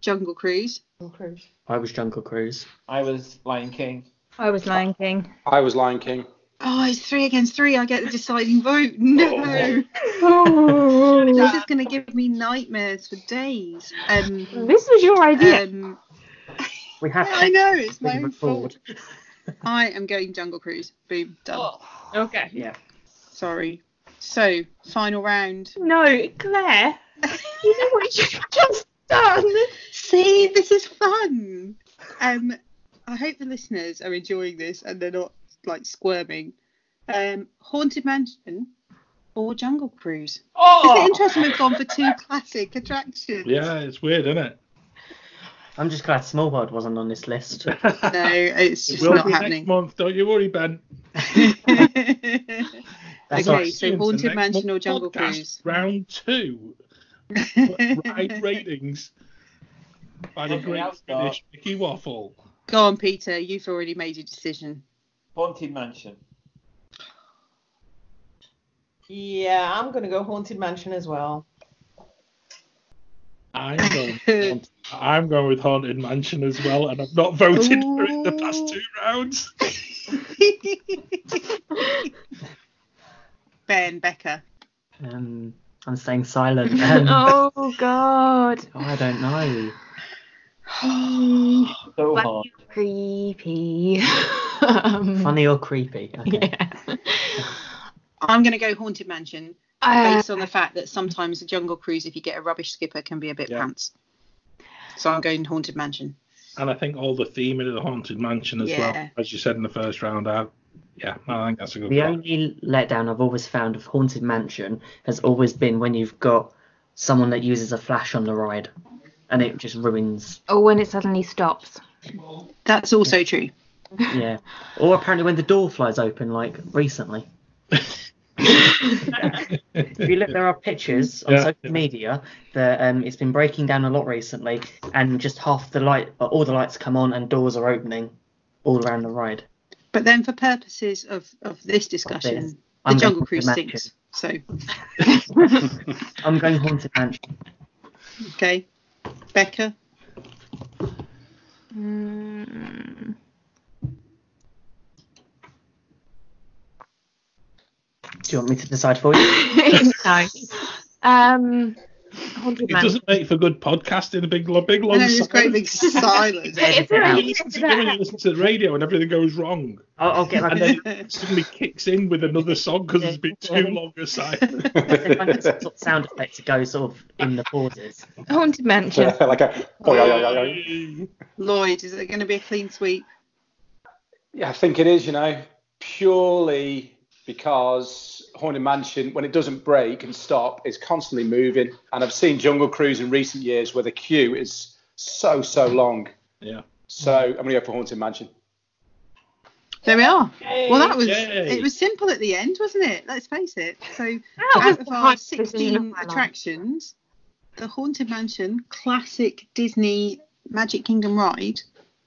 Jungle Cruise. Jungle Cruise. I was Jungle Cruise. I was Lion King. I was Lion King. I was Lion King. Oh, it's three against three. I get the deciding vote. No. Oh. This is going to give me nightmares for days. Um, This was your idea. um, We have. to. I know, it's my Really own fault. I am going Jungle Cruise. Boom, done. okay. Yeah. Sorry. So, final round. No, Claire. You know what you've just done? See, this is fun. Um, I hope the listeners are enjoying this and they're not like squirming. Um, Haunted Mansion or Jungle Cruise? Oh! Isn't it interesting we've gone for two classic attractions? Yeah, it's weird, isn't it? I'm just glad Small World wasn't on this list. No, it's just It just will not be happening. next month. Don't you worry, Ben. That's okay, so Haunted Mansion or Jungle podcast, Cruise? Round two. Ride ratings by the Okay, great I'll. British Mickey Waffle. Go on, Peter. You've already made your decision. Haunted Mansion. Yeah, I'm going to go Haunted Mansion as well. I'm going. with- I'm going with Haunted Mansion as well, and I've not voted for it the past two rounds. ben Becker. Um, I'm staying silent. Um, oh. oh God. I don't know. So Funny hard. or creepy. um, Funny or creepy? Okay. Yeah. I'm going to go Haunted Mansion Uh, based on the fact that sometimes a Jungle Cruise, if you get a rubbish skipper, can be a bit Yeah. pants. So I'm going Haunted Mansion. And I think all the theme of the Haunted Mansion as Yeah. well, as you said in the first round. I, yeah, I think that's a good point. The one. only letdown I've always found of Haunted Mansion has always been when you've got someone that uses a flash on the ride, and it just ruins. or when it suddenly stops. That's also true. Yeah. or apparently when the door flies open, like recently. If you look, there are pictures on Yeah. social media that um, it's been breaking down a lot recently, and just half the light, uh, all the lights come on, and doors are opening all around the ride. But then, for purposes of, of this discussion, the Jungle Haunted Cruise Mansion. stinks. So, I'm going Haunted Mansion. okay. Becca, Mm, Do you want me to decide for you? no. Um, Haunted It Mansion. doesn't make for good podcasting. A big, lo- big I long know there's great silence. big silence. It's Edit it out. really You listen to, when you listen to the radio and everything goes wrong, I'll, I'll get like and a, then suddenly kicks in with another song because there's been too long a silence. like a sort of sound effect to go sort of in the pauses. Haunted Mansion. like a. Oh, yeah, yeah, yeah, yeah. Lloyd, is it going to be a clean sweep? Yeah, I think it is, you know, purely because Haunted Mansion, when it doesn't break and stop, is constantly moving. And I've seen Jungle Cruise in recent years where the queue is so, so long. Yeah. So I'm going to go for Haunted Mansion. There we are. Well, that was Yay. it. Was simple at the end, wasn't it? Let's face it. So, out of our hardest decision of 16 attractions, the Haunted Mansion classic Disney Magic Kingdom ride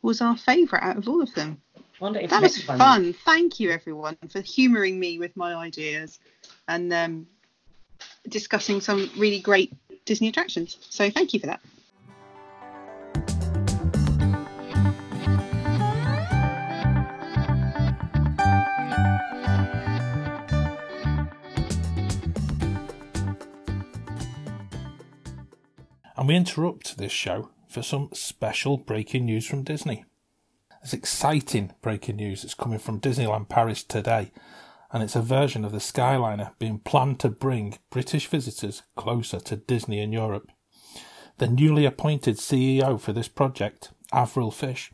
was our favourite out of all of them. Wonder if That was next fun. Thank you, everyone, for humouring me with my ideas and um, discussing some really great Disney attractions. So, thank you for that. and we interrupt this show for some special breaking news from Disney. There's exciting breaking news that's coming from Disneyland Paris today, and it's a version of the Skyliner being planned to bring British visitors closer to Disney in Europe. The newly appointed CEO for this project, Avril Fish,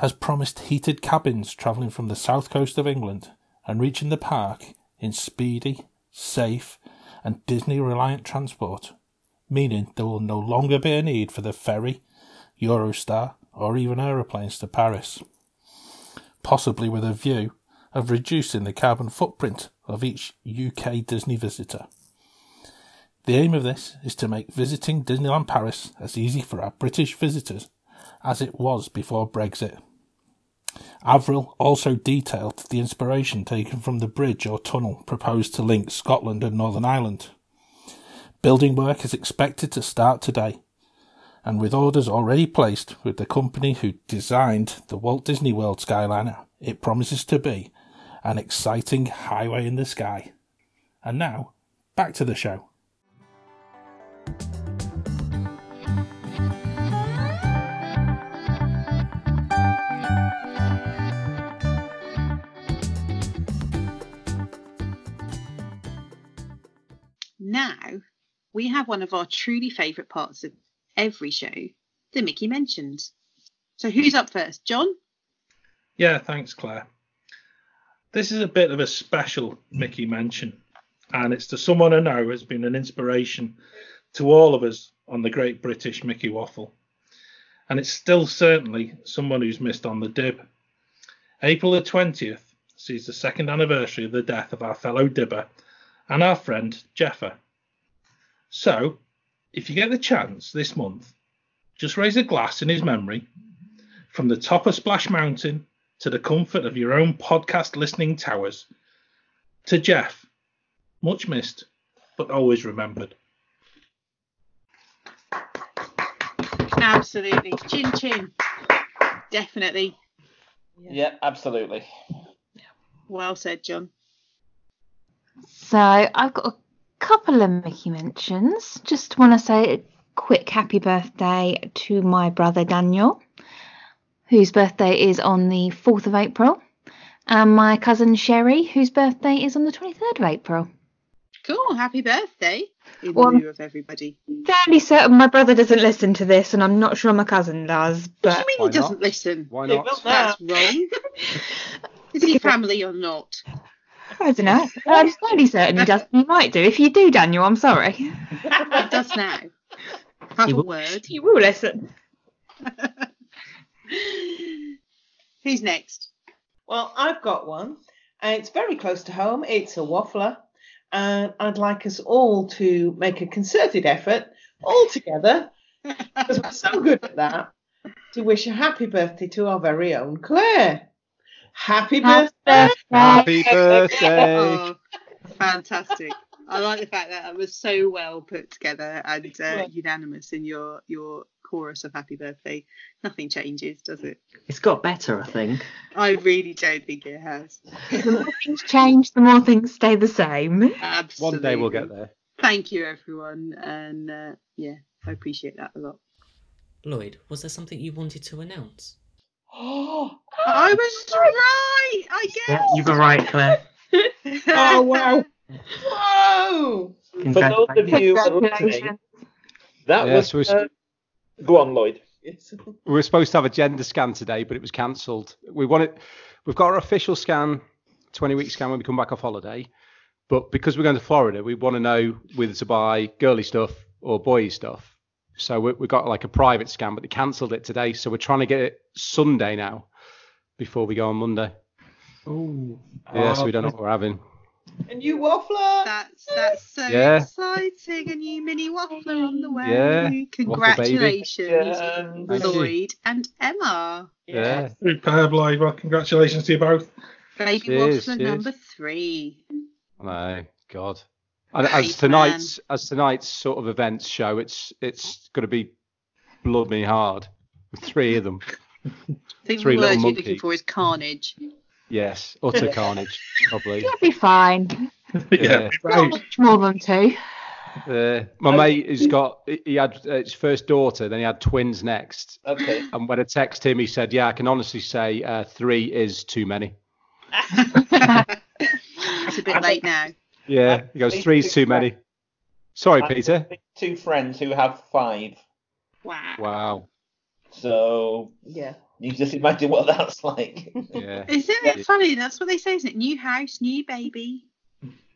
has promised heated cabins travelling from the south coast of England and reaching the park in speedy, safe, and Disney reliant transport meaning there will no longer be a need for the ferry, Eurostar, or even aeroplanes to Paris. Possibly with a view of reducing the carbon footprint of each UK Disney visitor. The aim of this is to make visiting Disneyland Paris as easy for our British visitors as it was before Brexit. Avril also detailed the inspiration taken from the bridge or tunnel proposed to link Scotland and Northern Ireland. Building work is expected to start today, and with orders already placed with the company who designed the Walt Disney World Skyliner, it promises to be an exciting highway in the sky. And now, back to the show. Now, we have one of our truly favourite parts of every show, the Mickey Mentions. So, who's up first? John? Yeah, thanks, Claire. This is a bit of a special Mickey mention, and it's to someone I know has been an inspiration to all of us on the Great British Mickey Waffle. And it's still certainly someone who's missed on the dib. April the 20th sees the second anniversary of the death of our fellow dibber and our friend Jeffer. So, if you get the chance this month, just raise a glass in his memory from the top of Splash Mountain to the comfort of your own podcast listening towers. To Jeff, much missed, but always remembered. Absolutely. Chin chin. Definitely. Yeah, absolutely. Well said, John. So I've got a couple of Mickey mentions. Just want to say a quick happy birthday to my brother Daniel, whose birthday is on the 4th of April, and my cousin Sherry, whose birthday is on the 23rd of April. Cool. Happy birthday in Well, lieu of everybody. Fairly certain my brother doesn't listen to this, and I'm not sure my cousin does. But What But do you mean he doesn't listen? Why not? That's wrong. Is he family or not? I don't know. I'm fairly certain he does. He might do. If you do, Daniel, I'm sorry. He does now. Have He a will- word. You will listen. Who's next? Well, I've got one. and it's very close to home. It's a waffler. And I'd like us all to make a concerted effort, all together, because we're so good at that, to wish a happy birthday to our very own Claire. Happy birthday! Happy birthday. Oh, fantastic. I like the fact that it was so well put together and uh, Yeah. unanimous in your your chorus of happy birthday. Nothing changes, does it? It's got better, I think. I really don't think it has. The more things change, the more things stay the same. Absolutely. One day we'll get there. Thank you, everyone, and uh, yeah, I appreciate that a lot. Lloyd, was there something you wanted to announce? I was right, I guess. Yeah, you were right, Claire. Oh, wow. Whoa! For those of you listening, Congratulations. that Yeah, was. so uh, go on, Lloyd. We were supposed to have a gender scan today, but it was cancelled. We wanted, we've got our official scan, 20 week scan when we come back off holiday. But because we're going to Florida, we want to know whether to buy girly stuff or boy stuff. So we, we got like a private scan, but they cancelled it today. So we're trying to get it Sunday now before we go on Monday. Ooh. Yeah, so we oh. don't know what we're having. A new waffler! That's that's so Yeah. exciting. A new mini waffler on the way. Yeah. Congratulations, Yeah. Lloyd and Emma. Yeah. Superb, Lloyd. Well, congratulations to you both. Baby Cheers, waffler cheers. number three. Oh I know, God. And Great, as tonight's as tonight's sort of events show, it's it's going to be blood me hard with three of them. I think Three the little word you're looking for is carnage. Yes, utter carnage, probably. You'll be fine. Yeah. Not much more than two. Uh, my mate has got he- he had uh, his first daughter, then he had twins next. Okay. And when I texted him, he said, "Yeah, I can honestly say uh, three is too many." It's a bit late now. Yeah, he goes, three's is too many. Sorry, I Peter. Two friends who have five. Wow. Wow. So Yeah. you just imagine what that's like. Yeah. Isn't it funny? That's what they say, isn't it? New house, new baby.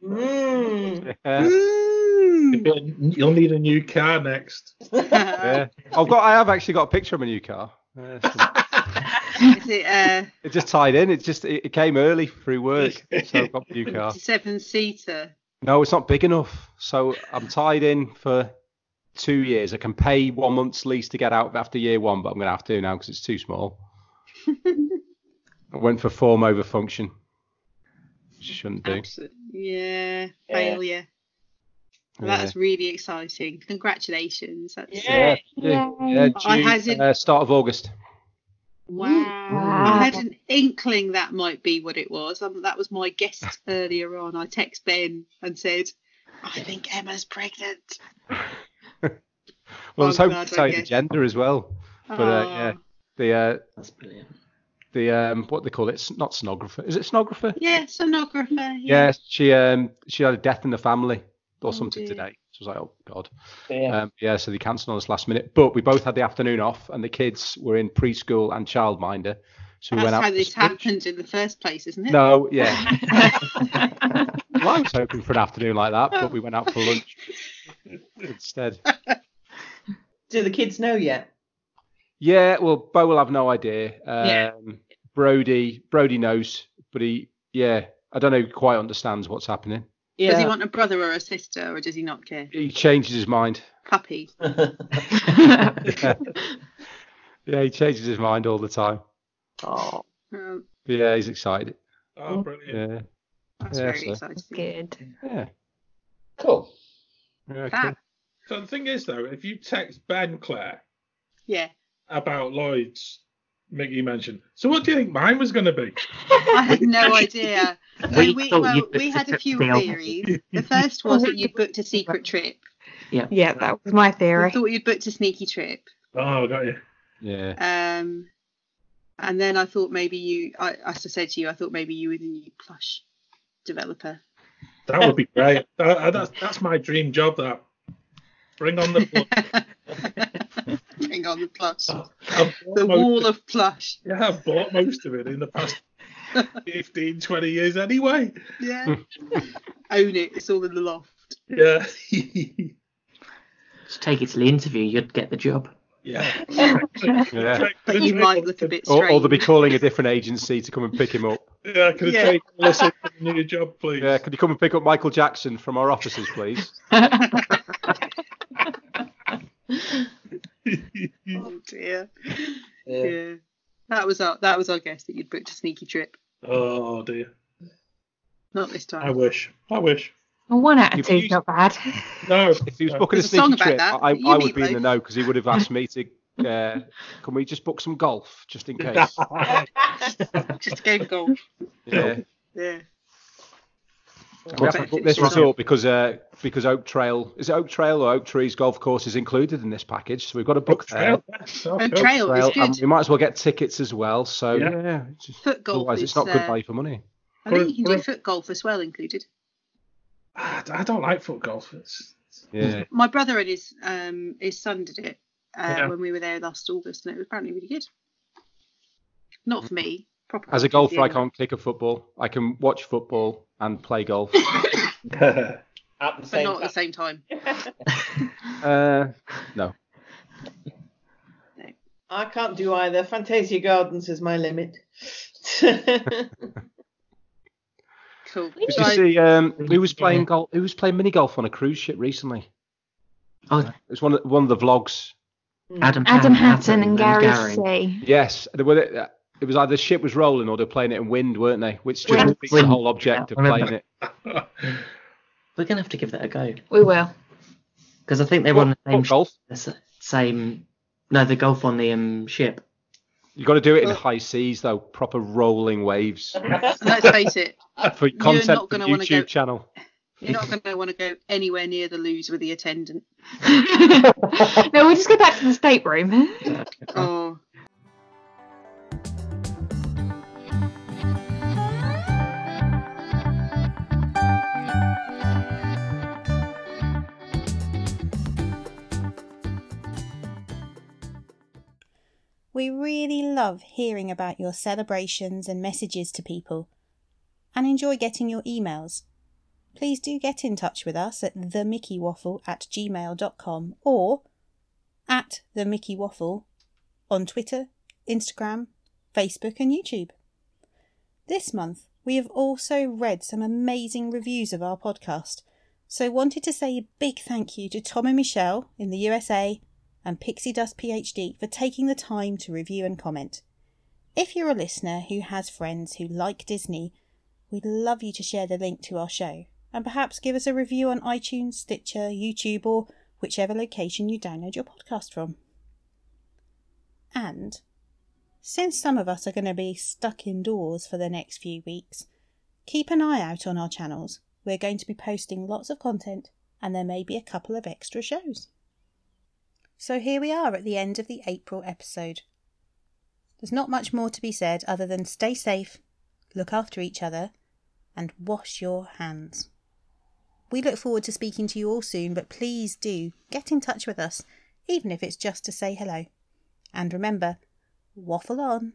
Mmm. Yeah. Mm. You'll need a new car next. Yeah. I've got. I have actually got a picture of a new car. Yeah, so- Is it uh, it just tied in. It just it, it came early through work, so I've got a new car. seven seater? No, it's not big enough. So I'm tied in for two years. I can pay one month's lease to get out after year one, but I'm going to have to now because it's too small. I went for form over function. Shouldn't do. Yeah, Yeah. failure. Well, Yeah. That's really exciting. Congratulations. That's, Yeah, yeah, yeah, I June, had it- uh, start of August. Wow. I had an inkling that might be what it was. Um, that was my guest earlier on. I text Ben and said, I think Emma's pregnant. Well, I was hoping to I tell you the gender as well, but uh, yeah, the uh, That's brilliant. the um, what they call it, s- not sonographer. Is it sonographer? Yeah, sonographer. Yeah. Yeah, she um she had a death in the family or Oh, something dear. today. So I was like, oh god. Yeah. Um, yeah, so they cancelled on us last minute. But we both had the afternoon off, and the kids were in preschool and childminder. So we That's went out. how this lunch. happened in the first place, isn't it? No, yeah. well, I was hoping for an afternoon like that, but we went out for lunch instead. Do the kids know yet? Yeah, well, Bo will have no idea. Um, Yeah. Brody, Brody knows, but he, yeah, I don't know, he quite understands what's happening. Does he want a brother or a sister, or does he not care? He changes his mind. Puppy. Yeah, he changes his mind all the time. Oh. Um, yeah, he's excited. Oh, brilliant. Yeah. that's yeah, very so- exciting. Good. Yeah. Cool. yeah cool. So the thing is, though, if you text Ben Claire Yeah. about Lloyd's Mickey mentioned, so what do you think mine was going to be? I had no idea. We we, we, well, we had a a few the theories. The first was that you booked a secret trip. Yeah. Yeah, that was my theory. I thought you'd booked a sneaky trip. Oh, got you. Yeah. Um, and then I thought maybe you, I, as I said to you, I thought maybe you were the new plush developer. That would be great. That, that's, that's my dream job. That bring on the plush. Bring on the plush. I've The wall of- of plush. Yeah, I've bought most of it in the past 15, 20 years anyway. Yeah. Own it. It's all in the loft. Yeah. Just take it to the interview, you'd get the job. yeah. Yeah. But you might look a bit Or, strange. or they'll be calling a different agency to come and pick him up. Yeah, could Yeah. have taken Melissa to the new job, please? Yeah, could you come and pick up Michael Jackson from our offices, please? Oh dear. Yeah. Yeah. That was our that was our guess that you'd booked a sneaky trip. Oh dear. Not this time. I wish. I wish. Well, one out You of two's used- not bad. No. If he was booking a There's a song sneaky about trip, that. I, You I would be in the Loaf. know because he would have asked me to. Uh, can we just book some golf just in case? Just go golf. Yeah. Yeah. We have to book this resort because uh, because Oak Trail is it Oak Trail or Oak Trees Golf Course is included in this package, so we've got to book there. Trail. Yes, oh, And trail is Trail, and good. we might as well get tickets as well. So Yeah. yeah, just- Foot golf otherwise it's not good uh, value for money. I think you can do foot golf as well included. I don't like foot golf. It's, Yeah. My brother and his um his son did it uh, Yeah. when we were there last August, and it was apparently really good. Not for me. Proper As a golf golfer, I can't kick a football. I can watch football and play golf. At the but same not at the same time. uh, no. I can't do either. Fantasia Gardens is my limit. Cool. Did you I- see um, who was playing golf? Who was playing mini golf on a cruise ship recently? Oh, It was one of one of the vlogs. Adam, Adam Hattan and Gary C. Yes, they were, uh, it was either the ship was rolling or they're playing it in wind, weren't they? Which just Wind. defeats the Wind. whole object Yeah, of I playing it. We're gonna have to give that a go We will. because I think they were on the same What, golf? the s- same. No, the golf on the um ship. You got to do it in high seas though, proper rolling waves let's face it, for content not for the gonna wanna YouTube go- channel. you're not going to want to go anywhere near the loos with the attendant. no, we'll just go back to the stateroom. Oh, We really love hearing about your celebrations and messages to people and enjoy getting your emails. please do get in touch with us at themickeywaffle at gmail.com or at the Mickey Waffle on Twitter, Instagram, Facebook, and YouTube. This month, we have also read some amazing reviews of our podcast, so wanted to say a big thank you to Tom and Michelle in the USA and Pixie Dust PhD for taking the time to review and comment. If you're a listener who has friends who like Disney, we'd love you to share the link to our show and perhaps give us a review on iTunes, Stitcher, YouTube, or whichever location you download your podcast from. And since some of us are going to be stuck indoors for the next few weeks, keep an eye out on our channels. We're going to be posting lots of content and there may be a couple of extra shows. So here we are at the end of the April episode. There's not much more to be said other than stay safe, look after each other, and wash your hands. We look forward to speaking to you all soon, but please do get in touch with us, even if it's just to say hello. And remember, waffle on.